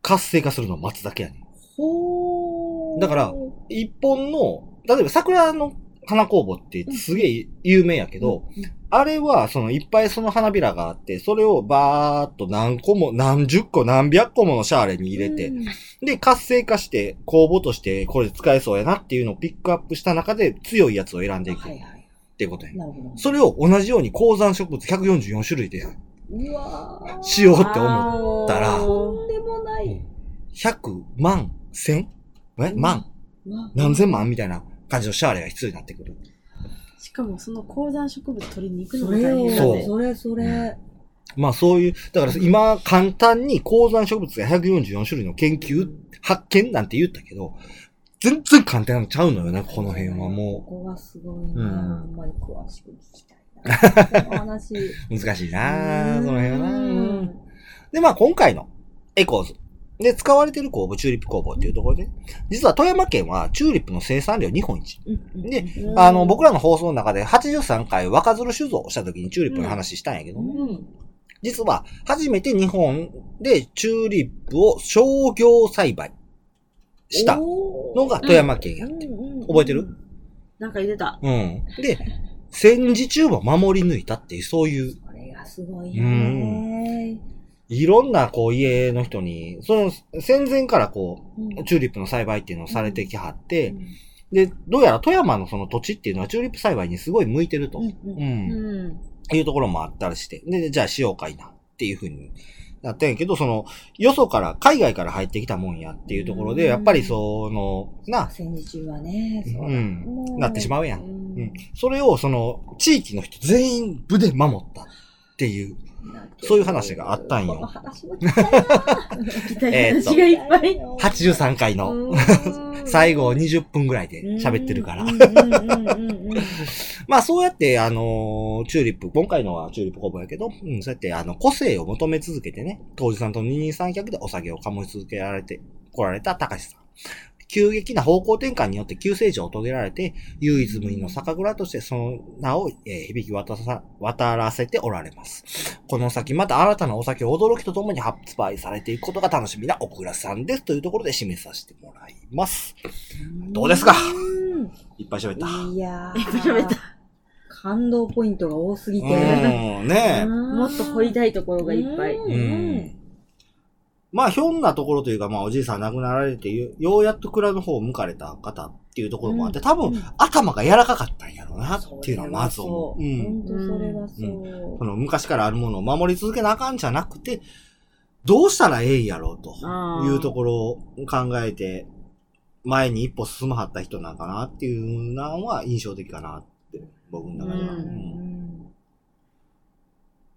活性化するのを待つだけやねん。ほう。だから一本の、例えば桜の花工房ってすげえ有名やけど、あれはそのいっぱいその花びらがあって、それをバーっと何個も、何十個、何百個ものシャーレに入れて、うん。で、活性化して、工房としてこれ使えそうやなっていうのをピックアップした中で強いやつを選んでいくっはいはい。ていうことや。なるほど。それを同じように高山植物144種類でうわー。しようって思ったらとんでもない。100万千？え？万？何千万？みたいな感じのシャーレが必要になってくる。しかもその高山植物取りに行くのそれも大変だね。それそれ。まあそういう、だから今簡単に高山植物が144種類の研究、発見なんて言ったけど、全然簡単ちゃうのよね、この辺はこもこはすごいうんな。あんまり詳しく聞きたい。<laughs> 難しいなうんその辺はなで、まあ今回の ECHOES。で、使われてる酵母、チューリップ酵母っていうところで、実は富山県はチューリップの生産量日本一。うんでうんあの、僕らの放送の中で83回若鶴酒造をした時にチューリップの話したんやけどね。うん実は初めて日本でチューリップを商業栽培したのが富山県や。覚えてる？なんか言ってた。うん。で、戦時中も守り抜いたっていう、そういう、これがすごいよね。いろんなこう家の人に、その戦前からこうチューリップの栽培っていうのをされてきはって、うん。で、どうやら富山のその土地っていうのはチューリップ栽培にすごい向いてると、うん。いうところもあったりして、で、じゃあしようかいなっていうふうになったんやけど、その、よそから、海外から入ってきたもんやっていうところで、うん。やっぱりその、な、戦時中はね、そううん。もなってしまうやん。ううん。それをその、地域の人全員部で守ったっていう、そういう話があったんよ。えっぱい。83回の。<laughs> 最後20分ぐらいで喋ってるから。まあそうやって、あのーチューリップ、今回のはチューリップ工房やけど、うん、そうやって、あの、個性を求め続けてね、当時さんと二人三脚でお酒を醸し続けられて、来られた高橋さん。急激な方向転換によって急成長を遂げられて、唯一無二の酒蔵としてその名を、えー響き渡さ、渡らせておられます。この先また新たなお酒を驚きとともに発売されていくことが楽しみな奥倉さんです。というところで締めさせてもらいます。どうですか？うんいっぱい喋った。いやいっぱい喋った感動ポイントが多すぎて。うん、ねえ。もっと掘りたいところがいっぱい。うんうんまあ、ひょんなところというか、まあ、おじいさん亡くなられて、よようやっと蔵の方を向かれた方っていうところもあって、多分、頭が柔らかかったんやろうな、っていうのはまず思う。うん。本当それはそう。その昔からあるものを守り続けなあかんじゃなくて、どうしたらええんやろうというところを考えて、前に一歩進まはった人なんかなっていうのは印象的かなって、僕の中では。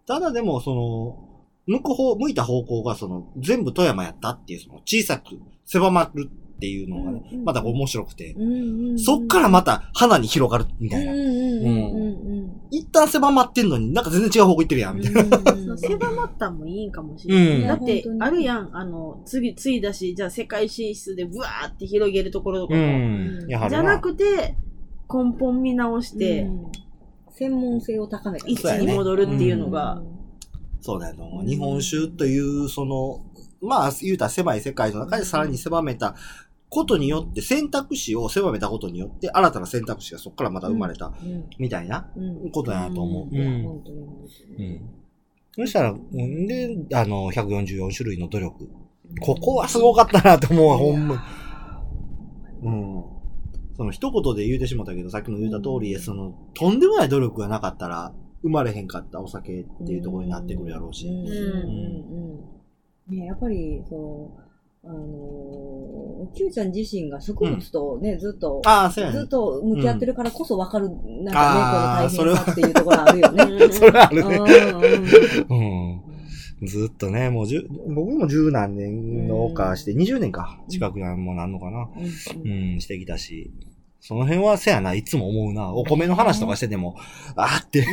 ただでも、その、向く方、向いた方向が、その、全部富山やったっていう、その、小さく狭まるっていうのがね、また面白くて、うんうんうん。そっからまた花に広がるみたいな。うんうんうんうん一旦狭まってんのになんか全然違う方向行ってるやん、みたいな。うん <laughs> そう狭まったんもいいんかもしれない。うん。だってあるやん、あの、次、次だし、じゃあ世界進出でブワーって広げるところとかも。ん。やはりじゃなくて、根本見直して、うん。専門性を高めた。一に戻るっていうのが、そうだよ日本酒という、その、まあ、言うたら狭い世界の中でさらに狭めたことによって、選択肢を狭めたことによって、新たな選択肢がそこからまた生まれた、うん。みたいなうん。ことやなと思う。うん。そしたら、うんで、あの、144種類の努力。ここはすごかったなと思うわ、ほんま。うん。その一言で言うてしまったけど、さっきも言った通り、その、とんでもない努力がなかったら、生まれへんかったお酒っていうところになってくるやろうし。うんうんうんうんね、やっぱり、そう、あのー、Q ちゃん自身が植物とね、ずっと、ねずっ。と向き合ってるからこそ分かる、なんかね、この大変さっていうところあるよね。うん <laughs> それはあるね。うんうんうん。ずっとね、もう十、僕も十何年農家して、20年か、近くにもなんのかな。うん、してきたし。その辺はせやな、いつも思うな。お米の話とかしてても、あーって。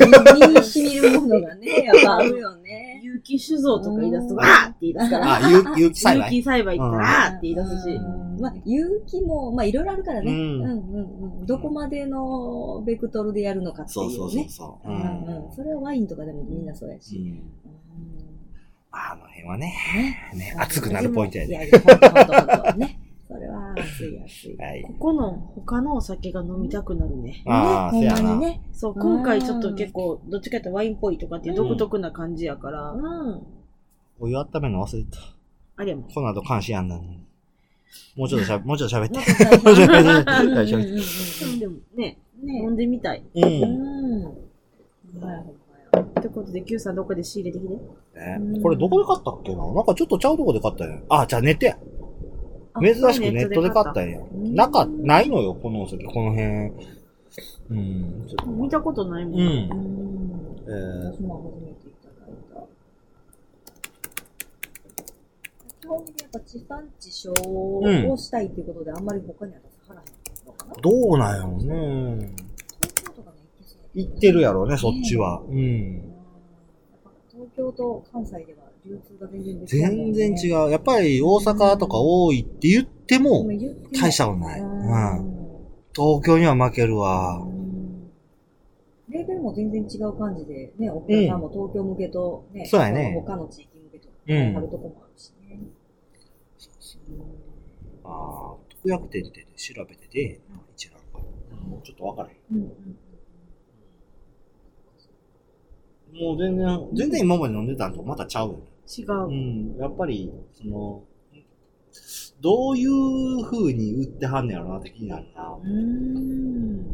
身に染みるものがね、やっぱあるよね。有機酒造とか言い出すと、わーって言い出すから。あ、有有機栽有培。機栽培って言ったら、あーって言い出すし。うんまあ、有機も、まあ、いろいろあるからね。ううんん、うん、うん。どこまでのベクトルでやるのかっていうね。そうそうそうそう。んん。うん。それはワインとかでもみんなそうやし。うんうんあの辺はね、ね。ね、熱くなるポイントやで。いやいや、ほんとほんとほんとね。それは熱い熱い。はい。ここの他のお酒が飲みたくなるね。ああ、せね、やなほんまに。ね。そう、今回ちょっと結構、どっちかってワインっぽいとかっていう独特な感じやから、うん。お湯温めるの忘れた。あれやもん。この後監視やんなのに。もうちょっとしゃ、もうちょっと喋って。もうんうん大丈夫うんうんでもね、ね飲んでみたい。う。うんん。はいってことで、Q さんどっかで仕入れてきて。ねこれどこで買ったっけな？なんかちょっとちゃうとこで買ったんや。あ、じゃあネットや。あ珍しくネットで買ったんや。んなか、ないのよ、このお酒、この辺。うん。ちょっと見たことないもん。うん。うん。えー初めていただいた。基本的にやっぱ地産地消をしたいっていうことで、あんまり他には出さらへんのかな。どうなんやろね。東京とかね、行けそう行ってるやろうね、そっちは。うん。東京と関西では流通が全然できないもんね、全然違う。やっぱり大阪とか多いって言っても、大したことない。ううんん。東京には負けるわ。うんレーベルも全然違う感じで、ね、お客さんも東京向けと、ね、そうやね他の地域向けと、うんあるとこもあるしね。ああ、特約店って調べてて、一覧が。もうちょっとわからへん。うんうんもう全然、全然今まで飲んでたのとまたちゃうよね。違うう。ん。やっぱり、その、どういう風に売ってはんねやろなって気になるな。うーん。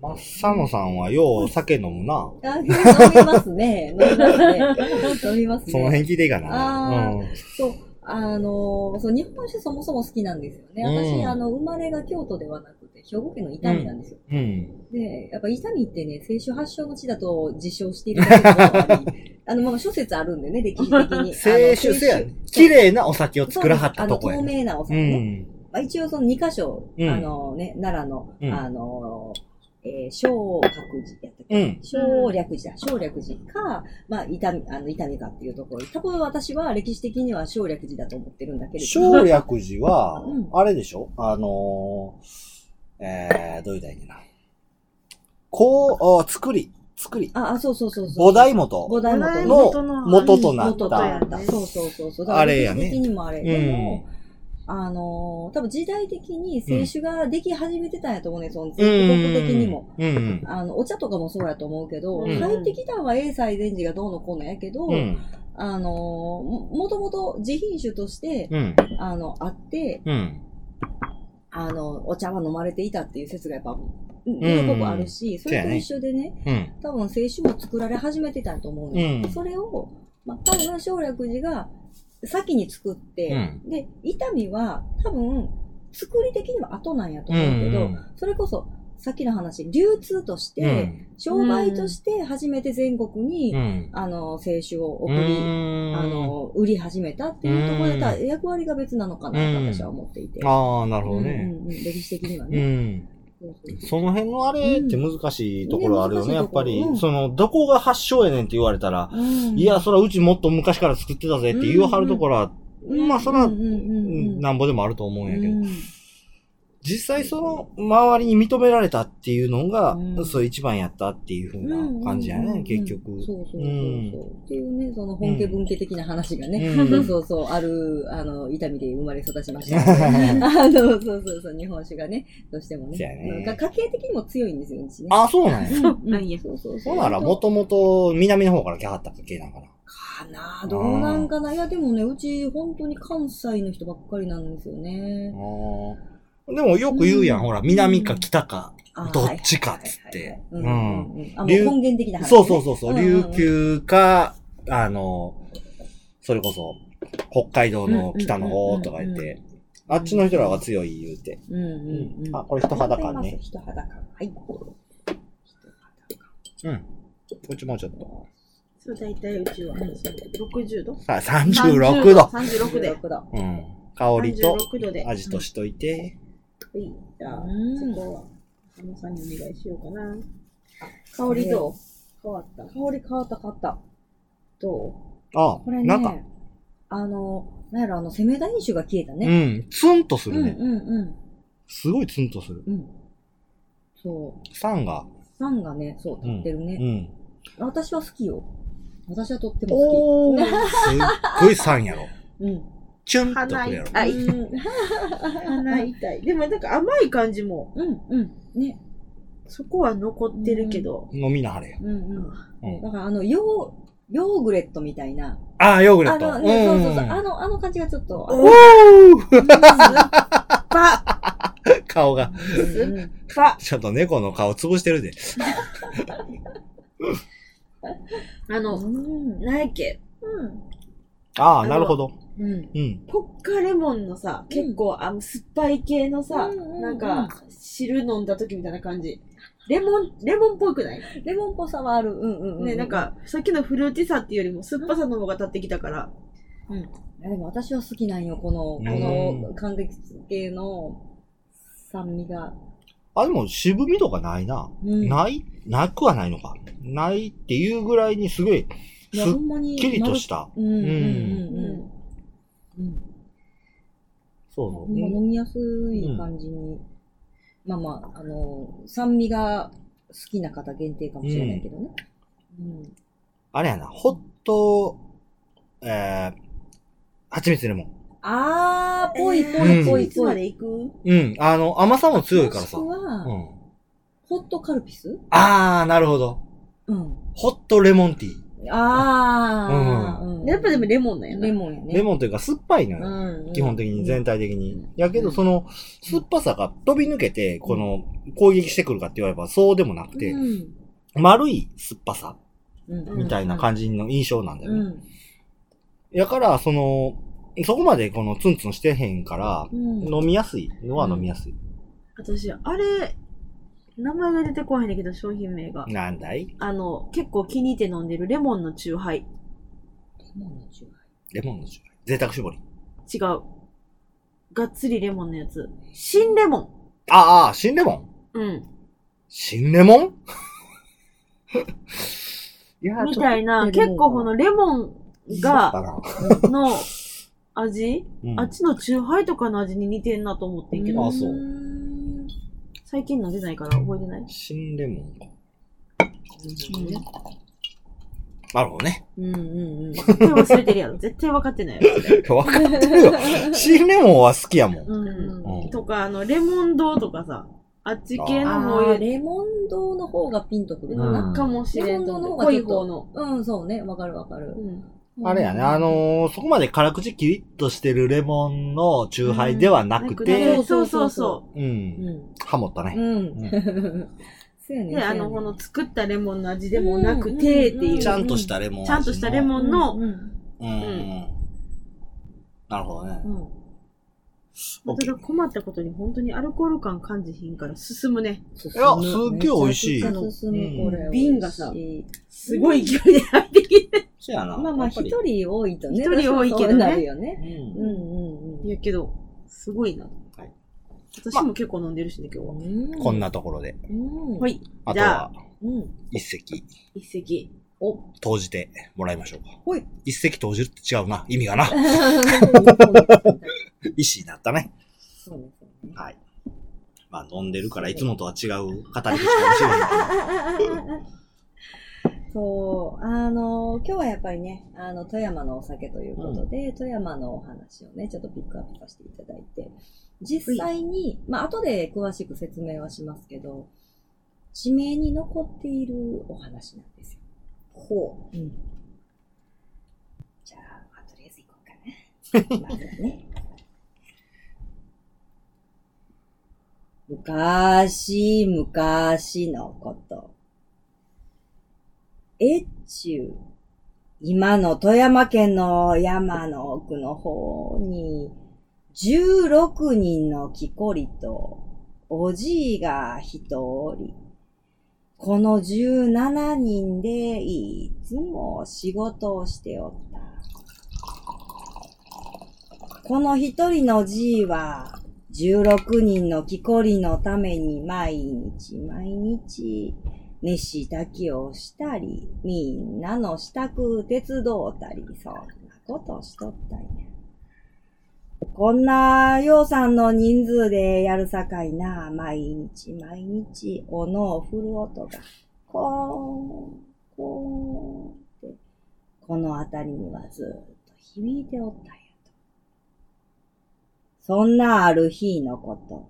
マッサノさんはよう酒飲むな。あ飲みますね。飲みますね。飲みますね。その辺聞いていいかな。あーうん。そう、あのーそう、日本酒そもそも好きなんですよね。うん私、あの、生まれが京都ではなくて、兵庫県の伊丹なんですよ。うん。で、やっぱ伊丹ってね、清酒発祥の地だと自称している <laughs> あの、まあ、諸説あるんでね、歴史的に。<laughs> 清酒せやね。綺麗なお酒を作らはったとこやそうですあの透ね。明なお酒うね。ん。まあ、一応その2箇所、うんあのね、奈良の、うんあの、えー、小覚寺やったっけ？うん。小略寺だ。小略寺か、まあ、伊丹、あの、伊丹かっていうところ。多分私は歴史的には小略寺だと思ってるんだけれども。省略寺は <laughs> うん、あれでしょ？あのー、えー、どういうたらいいかな？こう、あ作り、作り。あ、あ、そうそうそうそう。菩提元菩提元のの元となっ元となた。った。そうそうそうそう。あれやね歴史的にもあれ。うんでも、あのー多分時代的に清酒ができ始めてたんやと思うね、その全国的にも。うんうん。あの、お茶とかもそうやと思うけど、うん入ってきたのは英才禅師がどうのこうのやけど、うん。あのーも、もともと自品種として、うん。あの、あって、うん。あの、お茶は飲まれていたっていう説がやっぱ、色濃くあるし、それと一緒でね、うん。多分清酒も作られ始めてたと思うね、うんそれを、まあ、多分省略寺が先に作って、うんで、伊丹は多分、作り的には後なんやと思うけど、それこそ、さっきの話、流通として、うん。商売として初めて全国に、うん。あの、清酒を送うり、んあ、の、売り始めたっていうところで、うんた役割が別なのかなと私は思っていて。ああ、なるほどうんね。うんうん歴史的にはうね。ん。その辺のあれって難しいところあるよね、ねやっぱり。う。ん。その、どこが発祥やねんって言われたら、うん。いや、そらうちもっと昔から作ってたぜって言わはるところは、まあそら、うんうん。うん。うん。なんぼでもあると思うんやけど、うん実際その周りに認められたっていうのが、うん。そう一番やったっていう風な感じやね、うんうん。うん結局。そうそうそうそう。うん。っていうね、その本家分家的な話がね、うん。そう <laughs> そうそう、ある、あの、伊丹で生まれ育ちました。<laughs> あの、そうそうそう、日本酒がね、どうしてもね、そうやね。なん。か家系的にも強いんですよ、うちね。あ、そうなんや。うん。なんや。そうそうそう。ほなら、もともと南の方から来はった家系なんかな。かなどうなんかな。いや、でもね、うち本当に関西の人ばっかりなんですよね。あーでもよく言うやん、うんほら、南か北か、あどっちかっつって。うん。あ、もう琉根源的な話、ね。そうそうそうそう、琉球か、あの、それこそ、北海道の北の方とか言って、あっちの人らが強い言うて。うんうんうん。あ、これ人肌感ね。人肌感。はい。うん。こっちもうちょっと。そう、大体うちは60度？さあ、36度。36で。36度。うん。香りと36度で。味としといて。はい。じゃあ、うんそこは、佐野さんにお願いしようかな。香りどう？変わった香り変わった変わった。どあこれね、なんか、あの、なんやろ、あの、攻めダ飲酒が消えたうね。ん、ツンとすうん、うん、るね。うん。すごいツンとする。うん。そう。酸が。酸がね、そう、立ってるうね。ん。私は好きよ。私はとっても好おー。<laughs> すっごい酸やろ。き。うん。チュンと鼻くるやろ。痛い。<laughs> 鼻痛い。でもなんか甘い感じも、うん、うん。ね。そこは残ってるけど。飲みなはれよ。うん、うん。うんだから、あの、ヨー、ヨーグレットみたいな。あー、ヨーグレット。あの、ね、そうそうそう。んあの、あの感じがちょっと。おーパ <laughs> 顔が。ちょっと猫の顔潰してるで。<laughs> あの、うん。なんやっけ？ああ、のなるほど。うん。うん。ポッカレモンのさ、結構あの酸っぱい系のさ、うんうんうんなんか、汁飲んだ時みたいな感じ。レモン、レモンっぽくない？レモンっぽさはある。うんうんうん。ね、なん、か、さっきのフルーティさっていうよりも酸っぱさの方が立ってきたから。でも私は好きなんよ、この、この、柑橘系の酸味が。あ、でも渋みとかないな。うん。ないなくはないのか。ないっていうぐらいにすごい、すっ。きりとした。うんうんうんうん。うん。そうそう。飲みやすい感じに。まあまあ、あの、酸味が好きな方限定かもしれないけどね。うん。あれやな、ホット、えー、蜂蜜レモン。あー、ぽいぽうんいぽいいつま。で行く？うん。あの、甘さも強いからさ。もしくうは、ん。ホットカルピス？あー、なるほど。うん。ホットレモンティー。あー、うんやっぱでもレモンなんやな。レモンやね。レモンというか酸っぱいのよ。うん。基本的に、全体的に。やけど、うんその、酸っぱさが飛び抜けて、この、攻撃してくるかって言われば、そうでもなくて、うん丸い酸っぱさ、うんみたいな感じの印象なんだよね。うん。やから、その、そこまでこのツンツンしてへんから、うん。飲みやすいのは飲みやすい。私、あれ、名前が出てこへんねんけど、商品名が。なんだい？あの、結構気に入って飲んでるレモンのチューハイ。レモンのチューハイレモンの種類。贅沢絞り。違う。がっつりレモンのやつ。新レモああ、新レモン？ン。うん。新レモン？<laughs> いやみたいな、結構このレモンだが、な。の味、うんあっちのチューハイとかの味に似てんなと思ってんけど、あそううん最近飲んでないから覚えてない？新レモンか。なるほどね。うんうんうん。絶対忘れてるやろ。絶対分かってないやろ。<laughs> わかってるよ。新レモンは好きやもん。うんうんとか、あの、レモン堂とかさ、あっち系のあもレモン堂の方がピンとくるかうんな。かもしれんとレモン堂の方がちょっと方の。うん、そうね。わかるわかるう。んあれやね、あのーそこまで辛口キリッとしてるレモンのチューハイではなくて、そうそうそうん、うん。ハモったね。うん。<laughs> そうやう。ね。で、あの、この作ったレモンの味でもなくてっていう。ちゃんとしたレモン味の。ちゃんとしたレモンのうんうんうん。うん。なるほどね。うんただ困ったことに本当にアルコール感感じひんから進むね。進むいやすっげえ美味しい進む、これ。瓶がさすごい勢いで入ってきて。そやな。まあまあ、一人多いとね。一人多いけどねなるよね。ううんんうんうん。いやけど、すごいな。はい私も結構飲んでるしね、今日は。うんこん。なところで。うん。はい。あとはじゃあ、うん。一石一席。お、投じてもらいましょうか。ほい。一石投じるって違うな。意味がな。<laughs> 石になったね。そうですよね。はい。まあ飲んでるからいつもとは違う語り口かもしれないけど。<laughs> そう、あの、今日はやっぱりね、あの、富山のお酒ということで、富山のお話をね、ちょっとピックアップさせていただいて、実際に、まあ、後で詳しく説明はしますけど、地名に残っているお話なんですよ。ほう。うん。じゃあ、まあ、とりあえず行こうかな。<laughs> まずはね。昔、昔のこと。越中、今の富山県の山の奥の方に、16人の木こりと、おじいが一おり、この17人でいつも仕事をしておった。この一人のじいは、16人の木こりのために毎日毎日、熱し炊きをしたり、みんなの支度手伝うたり、そんなことしとったんや。こんな、ようさんの人数でやるさかいな、毎日毎日、おのを振る音が、こーん、こーんって、この辺りにはずっと響いておったんやと。そんなある日のこと。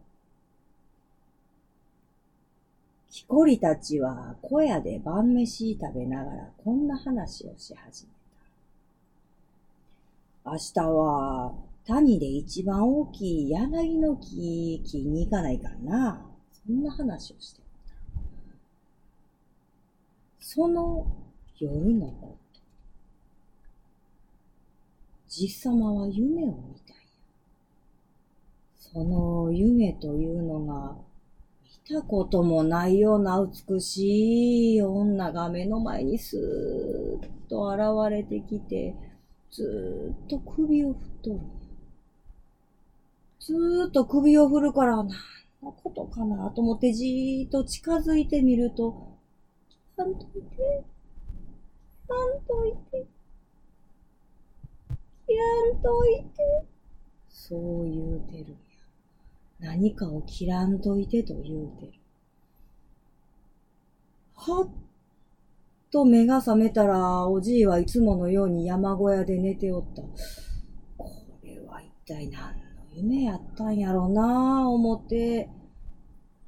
木こりたちは小屋で晩飯食べながらこんな話をし始めた。明日は谷で一番大きい柳の木切りに行かないかな。そんな話をしてた。その夜のこと。じさまは夢を見たんや。その夢というのが、見たこともないような美しい女が目の前にスーッと現れてきて、ずーっと首を振っとるんや。ずーっと首を振るから、何のことかなと思ってじーっと近づいてみると、なんといて、なんといて、やんといて、そう言うてるんや。何かを切らんといてと言うてる。はっと目が覚めたら、おじいはいつものように山小屋で寝ておった。これは一体何の夢やったんやろなぁ、思って、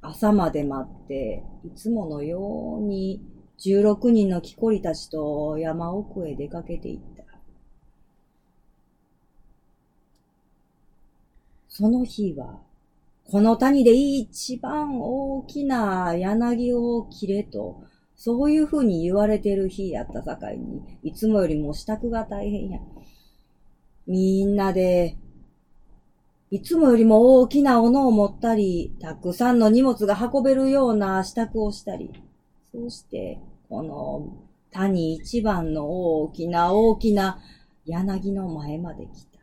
朝まで待って、いつものように16人の木こりたちと山奥へ出かけていった。その日は、この谷で一番大きな柳を切れと、そういう風に言われてる日やったさかいに、いつもよりも支度が大変や。みんなで、いつもよりも大きな斧を持ったり、たくさんの荷物が運べるような支度をしたり、そして、この谷一番の大きな大きな柳の前まで来た。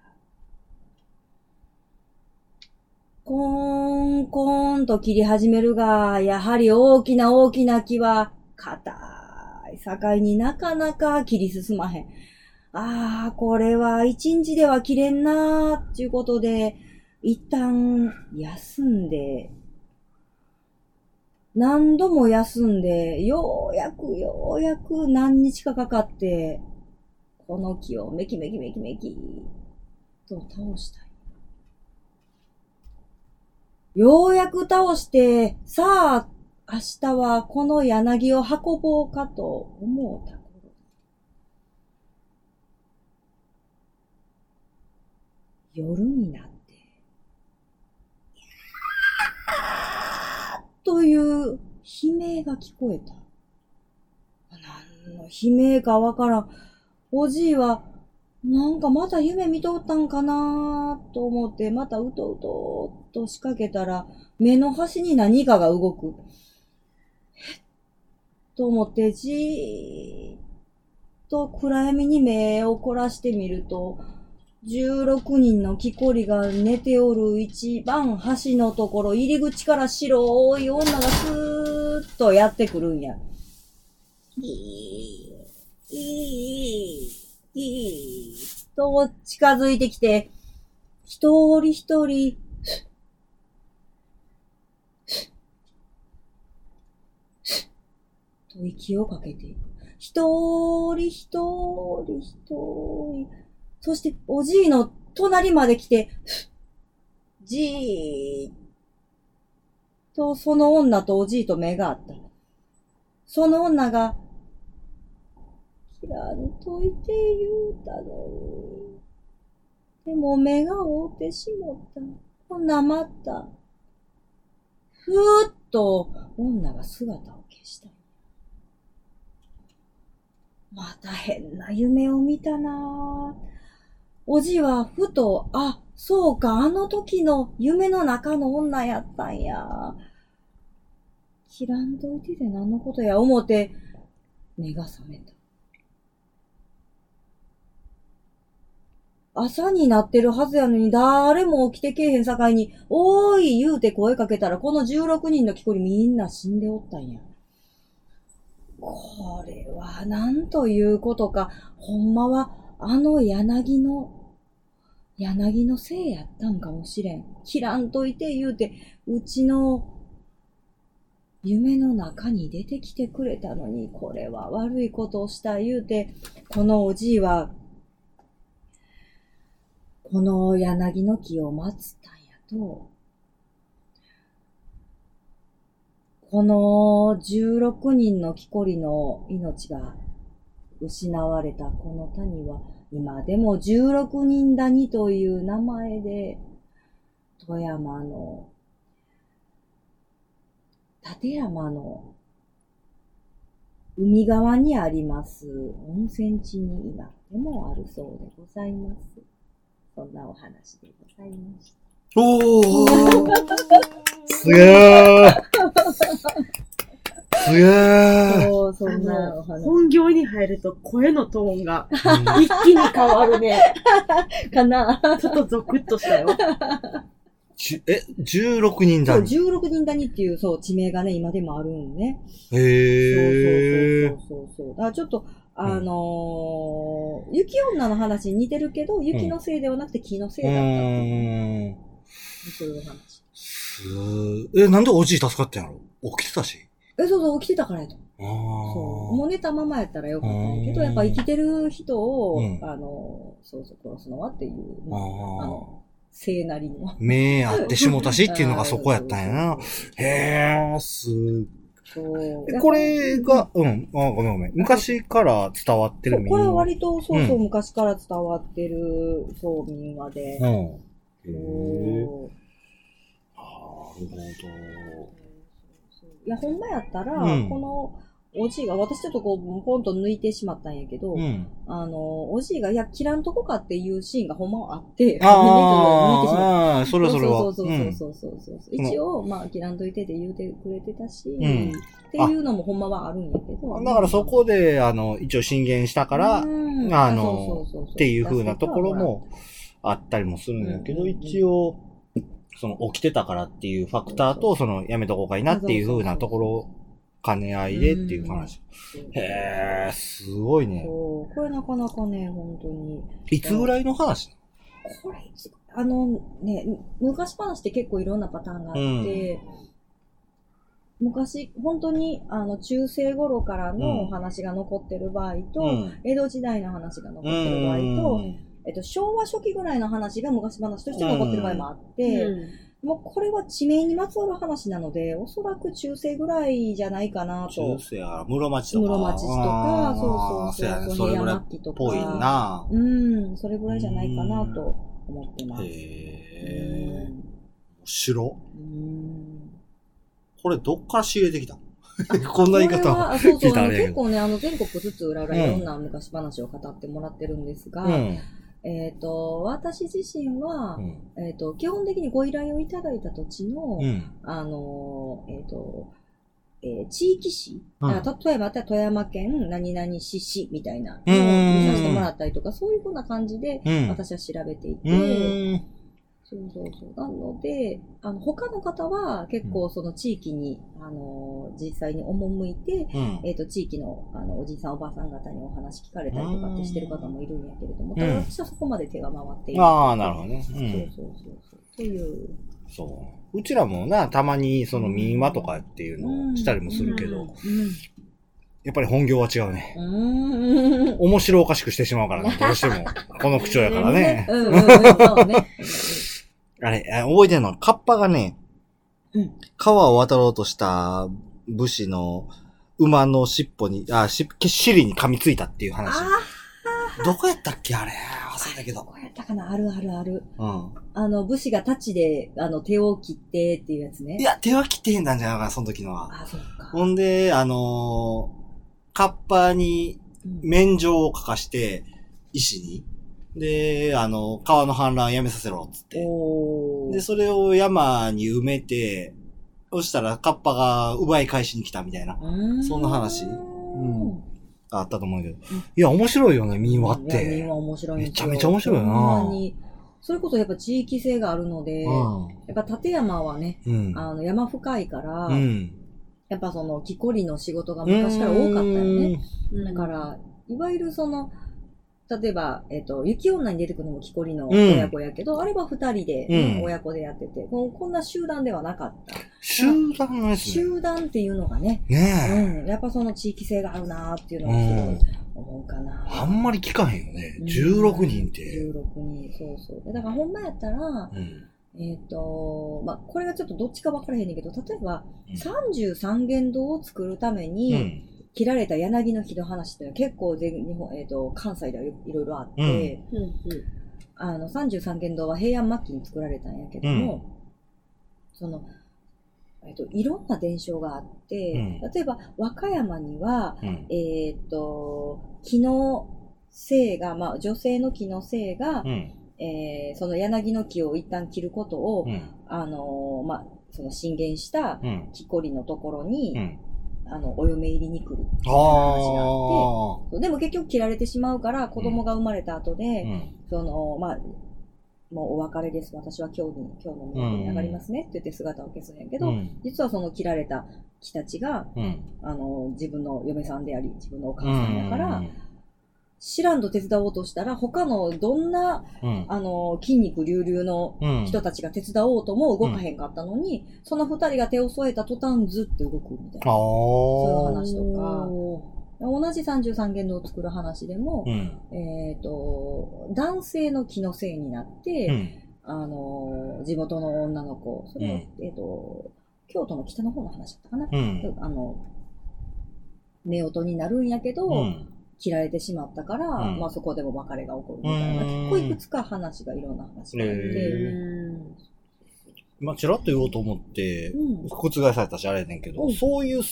コーン、コーンと切り始めるが、やはり大きな大きな木は、硬い境になかなか切り進まへん。ああ、これは一日では切れんなーっていうことで、一旦休んで、何度も休んで、ようやくようやく何日かかかって、この木をメキメキメキメキと倒したい。ようやく倒して、さあ、明日はこの柳を運ぼうかと思うた頃。夜になって、という悲鳴が聞こえた。何の悲鳴かわからん。おじいは、なんかまた夢見とったんかなと思って、またうとうとと仕掛けたら、目の端に何かが動く。えっと思って、じーっと暗闇に目を凝らしてみると、16人の木こりが寝ておる一番端のところ、入り口から白い女がスーッとやってくるんや。いい、いい、いい、と近づいてきて、一人一人、と息をかけていく。一人一人一人、そして、おじいの隣まで来て、じーっと、その女とおじいと目があった。その女が、切らんといて言うたのに。でも目が合うてしもった。ほなまた。ふーっと女が姿を消した。また変な夢を見たなぁ。おじはふと、あ、そうか、あの時の夢の中の女やったんや。切らんといてて何のことや思て、目が覚めた。朝になってるはずやのに、誰も起きてけえへんさかいに、おーい言うて声かけたら、この16人の木こりみんな死んでおったんや。これはなんということか、ほんまはあの柳の、柳のせいやったんかもしれん。切らんといて言うて、うちの夢の中に出てきてくれたのに、これは悪いことをした言うて、このおじいは、この柳の木を待つたんやと、この16人の木こりの命が失われたこの谷は、今でも16人谷という名前で、富山の、立山の海側にあります温泉地に今でもあるそうでございます。そんなお話でございました。おーすげーすげーそう、そんなお話。本業に入ると声のトーンが一気に変わるね。<laughs> かなちょっとゾクッとしたよ。え、16人そう、だ。16人谷っていう、そう、地名がね、今でもあるんね。へー。そうそうそうそう。だからちょっと、あのー雪女の話に似てるけど、雪のせいではなくて木のせいだったっていう、うーん。そういう話。すえ、なんでおじい助かったんやろ起きてたし。え、そうそう、起きてたからやと。あそう。もう寝たままやったらよかったんやけど、うんやっぱ生きてる人を、うんあの、そうそう、殺すのはっていう、あ。の、聖なりの。目あってしもたしっていうのがそこやったんやな。<laughs> へえ、すそうえこれが、うん、あ、ごめんごめん。昔から伝わってるこれは民割とそうそう、うん昔から伝わってる、そう、民話で。うん。へえ。なるいや、ほんまやったら、うんこの、おじいが、私ちょっとこう、ポンと抜いてしまったんやけど。うん。あの、おじいが、いや、切らんとこかっていうシーンがほんまはあって、抜いてしまったあ <laughs> あ、それはそれは。そうそうそうそうそうそうそう、ん一応、まあ、切らんといてって言うてくれてたし、んっていうのもほんまはあるんやけど。だからそこで、あの、一応進言したから、っうんあのていう風なところもあったりもするんやけど、うん一応、その起きてたからっていうファクターと、そのやめとこうかいなっていう風なところ、兼ね合いでっていう話。へえ、すごいね。そう、これなかなかね、本当に。いつぐらいの話これ、あのね、昔話って結構いろんなパターンがあって、昔、本当に、あの、中世頃からのうん話が残ってる場合と、うん。江戸時代の話が残ってる場合と、えっと、昭和初期ぐらいの話が昔話として残ってる場合もあって、もうこれは地名にまつわる話なので、おそらく中世ぐらいじゃないかな中と。世や、室町とか。室町とか、そうそうそう、それぐらいっ。ぽいな。うん、それぐらいじゃないかなと思ってます。へえ。うん城うんこれどっから仕入れてきた <laughs> こんな言い方はあそうそう結構ね、あの、全国ずつ裏裏いろんな昔話を語ってもらってるんですが、うん。えっ、と、私自身は、うん。えっ、と、基本的にご依頼をいただいた土地の、うん。あの、えっ、と、えー地域市、うんあ例えば、富山県何々市市みたいなうんのを見させてもらったりとか、そういうふうな感じで、うん。私は調べていて、うん。そうそうそう。なので、あの、他の方は結構その地域に、あの、実際に赴いて、うん。えっ、と、地域の、あの、おじいさんおばあさん方にお話聞かれたりとかってしてる方もいるんやけれども、うんただ私はそこまで手が回っている。ああ、なるほどね。そうそうそうそう。という。そう。うちらもな、たまにその民話とかっていうのをしたりもするけど、うん。やっぱり本業は違うね。うん。うん。面白おかしくしてしまうからね、どうしても。この口調やからね。<laughs> うんうんうん、そうね。<laughs> あれ、あ覚えてんの？カッパがね、うん川を渡ろうとした武士の馬の尻尾に、あ、し、尻に噛みついたっていう話。あどこやったっけ？あれ。忘れたけあ、ど。どうやったかなあるあるある。うん。あの、武士が太刀で、あの、手を切ってっていうやつね。いや、手は切ってへんなんじゃないかな、その時のは。あ、そうか。ほんで、あのーカッパにうん免状を書かして、石に。で、あの、川の氾濫やめさせろ、つって。で、それを山に埋めて、そしたらカッパが奪い返しに来たみたいな、そんな話うん。あったと思うけど。いや、面白いよね、民話っいや民て。話面白いめちゃめちゃ面白いよなほんまにそれこそやっぱ地域性があるので、うやっぱ立山はね、ん。うん。あの山深いから、うん。やっぱその木こりの仕事が昔から多かったよね。うんだから、いわゆるその、例えば、えっ、と、雪女に出てくるのも木こりのうん親子やけど、あれは二人で、うん親子でやっててこん、こんな集団ではなかった。集団のやつね。集団っていうのがね、ねうん、やっぱその地域性があるなーっていうのはすごい思うかな。え。あんまり聞かへんよね。うん16人って。16人、そうそう。だからほんまやったら、うん。えっ、と、まあ、これがちょっとどっちか分からへんねんけど、例えば、うん33元堂を作るためうに、ん。切られた柳の木の話っていうのは結構全日本、えっ、と、関西ではいいろいろあって、うんうんあの、33元堂は平安末期に作られたんやけども、その、えっ、と、いろんな伝承があって、うん例えば、和歌山には、うん。えっ、と、木の性が、まあ、女性の木の性が、うん。えーその柳の木を一旦切ることを、うん。あのーまあ、その進言したうん。木こりのところに、うん。あの、お嫁入りに来るっていう話がああって、でも結局切られてしまうから、子供が生まれた後あ。で、うん。その、まあ、もうお別れです。私は今日に、今日の港に上がりますねって言って姿を消すんやけど、うん。実はその切られた木たちが、うん。あの、自分の嫁さんであり、自分のお母さんだから、知らんと手伝おうとしたら、他のどんな、うん。あの、筋肉隆々のうん。人たちが手伝おうとも動かへんかったのに、その二人が手を添えた途端ずって動くみたいああ。な。そそういう話とか同じ33弦道を作る話でも、うん。えっ、と、男性の気のせいになって、うん。あの、地元の女の子、それは、うんえっ、と、京都の北の方の話だったかな。うん。あの、夫婦になるんやけど、うん。切られてしまったから、うん。まあそこでも別れが起こるみたいな、うん。結構いくつか話がいろんな話があって、へまあ、ちらっと言おうと思って、うん。覆されたしあれやねんけど、うん。そういう、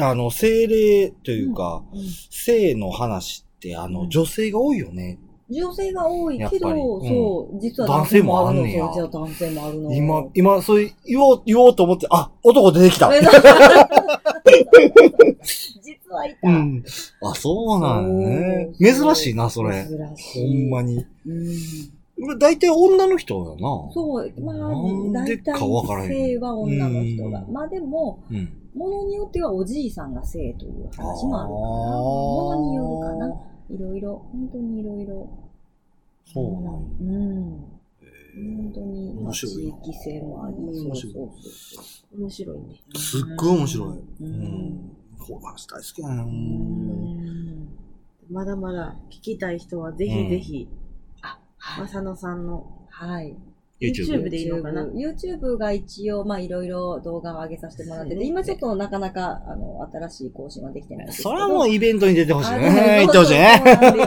あの、精霊というか、うん。性の話って、あの、うん。女性が多いよね。女性が多いけど、うんそう、実は男性もあんねやそう実は男性もあるの。今、今、そういう、言おう、言おうと思って、あ、男出てきた。<laughs> 実はいた。うん。あ、そうなんやね。珍しいな、それ。珍しほい。んまに。うん。大体女の人だな。そう、まあ、大体性は女の人がう。んまあでも、うん。ものによってはおじいさんが性という話もあるかものによるかな。いろいろ、本当にいろいろ。そうなんやうん。本当に、まあ、面白いな地域性もあり、うん面白い面白いね。すっごい面白い。ううんん。こう話大好きやな。うんまだまだ聞きたい人はぜひぜひ、あ、はまさのさんのはい。YouTube。YouTube でいいのかな？YouTube, が一応、まあ、いろいろ動画を上げさせてもらってて、今ちょっとなかなか、あの、新しい更新はできてないんですけど。それはもうイベントに出てほしいあね。<laughs> 言ってほしいね。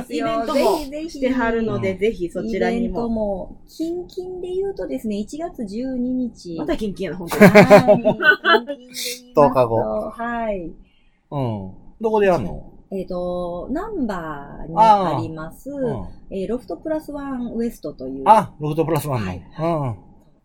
イよベントもぜひぜひしてはるので、うんぜひそちらにイベントも。も、近々で言うとですね、1月12日。またキンキンやな、本当に。はい。<laughs> 近々で言いますと10日後はい。うん。どこでやんの？えっ、と、ナンバーにあります、うん。えーロフトプラスワンウエストという、あ、ロフトプラスワンの。はいうん。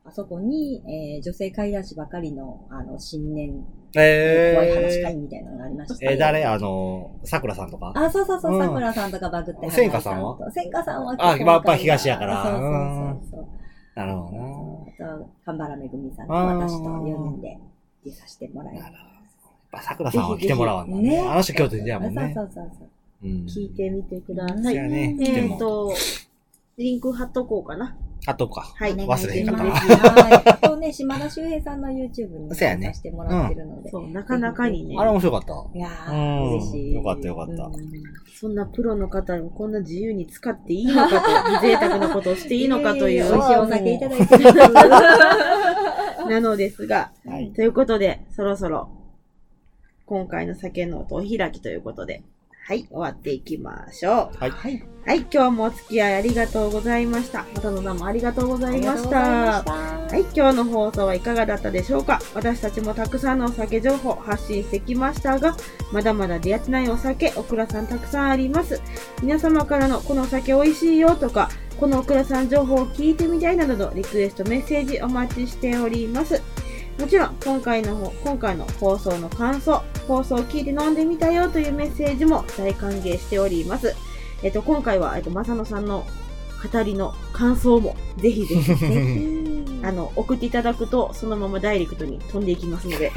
あそこに、えー女性怪談師ばかりの、あの、新年、え怖い話会ー。みたいなのがありまして。えー、誰？あの、桜さんとか？あ、そうそうそうう、んさんとかバグって千華さんは？千華さんはあやっぱ東やからそうそうそうそう。なるほどな。あと、神原めぐみさんと私と4人で出させてもらいます。なるほど。やっぱ桜さんは来てもらわんのぜひぜひね。あの人京都にやもんね。そうそうそうそう。うん。聞いてみてくだうんさい。そうやね。えっと、リンク貼っとこうかな。あとか。はい。忘れへんかったなしますはい。あとね、島田秀平さんの YouTube にそうやねさせてもらってるので。そう、なかなかにねあ、れ面白かった。いやうんー、嬉しい。よかったよかったうんそんなプロの方もこんな自由に使っていいのかと、<laughs> 贅沢なことをしていいのかといえうえ美味しいお酒いただいて。<laughs> なのですが、はい。ということで、そろそろ、今回の酒の音お開きということで、はい、終わっていきましょう。はい。はい。はい、今日もお付き合いありがとうございました。またの名もありがとうございました。ははい、今日の放送はいかがだったでしょうか私たちもたくさんのお酒情報発信してきましたが、まだまだ出会ってないお酒、オクラさんたくさんあります。皆様からのこのお酒美味しいよとか、このオクラさん情報を聞いてみたいなどのリクエストメッセージお待ちしております。もちろん、今回の方、今回の放送の感想、放送を聞いて飲んでみたよというメッセージも大歓迎しております。えっと、今回は、えっと、まさのさんの語りの感想も、ぜひぜひね、<laughs> あの、送っていただくと、そのままダイレクトに飛んでいきますので、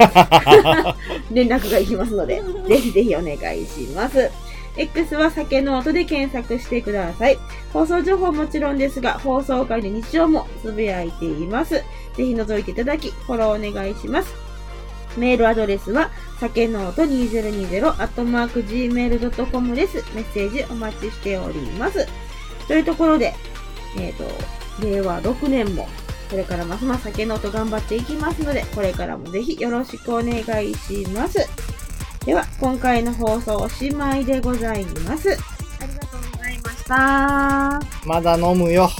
<laughs> 連絡がいきますので、ぜひぜひお願いします。X は酒の音で検索してください。放送情報もちろんですが、放送回の日常もつぶやいています。ぜひ覗いていただき、フォローお願いします。メールアドレスは、酒の音2020アットマーク gmail.com です。メッセージお待ちしております。というところで、えっ、と、令和6年も、これからますます酒の音頑張っていきますので、これからもぜひよろしくお願いします。では、今回の放送おしまいでございます。ありがとうございました。まだ飲むよ。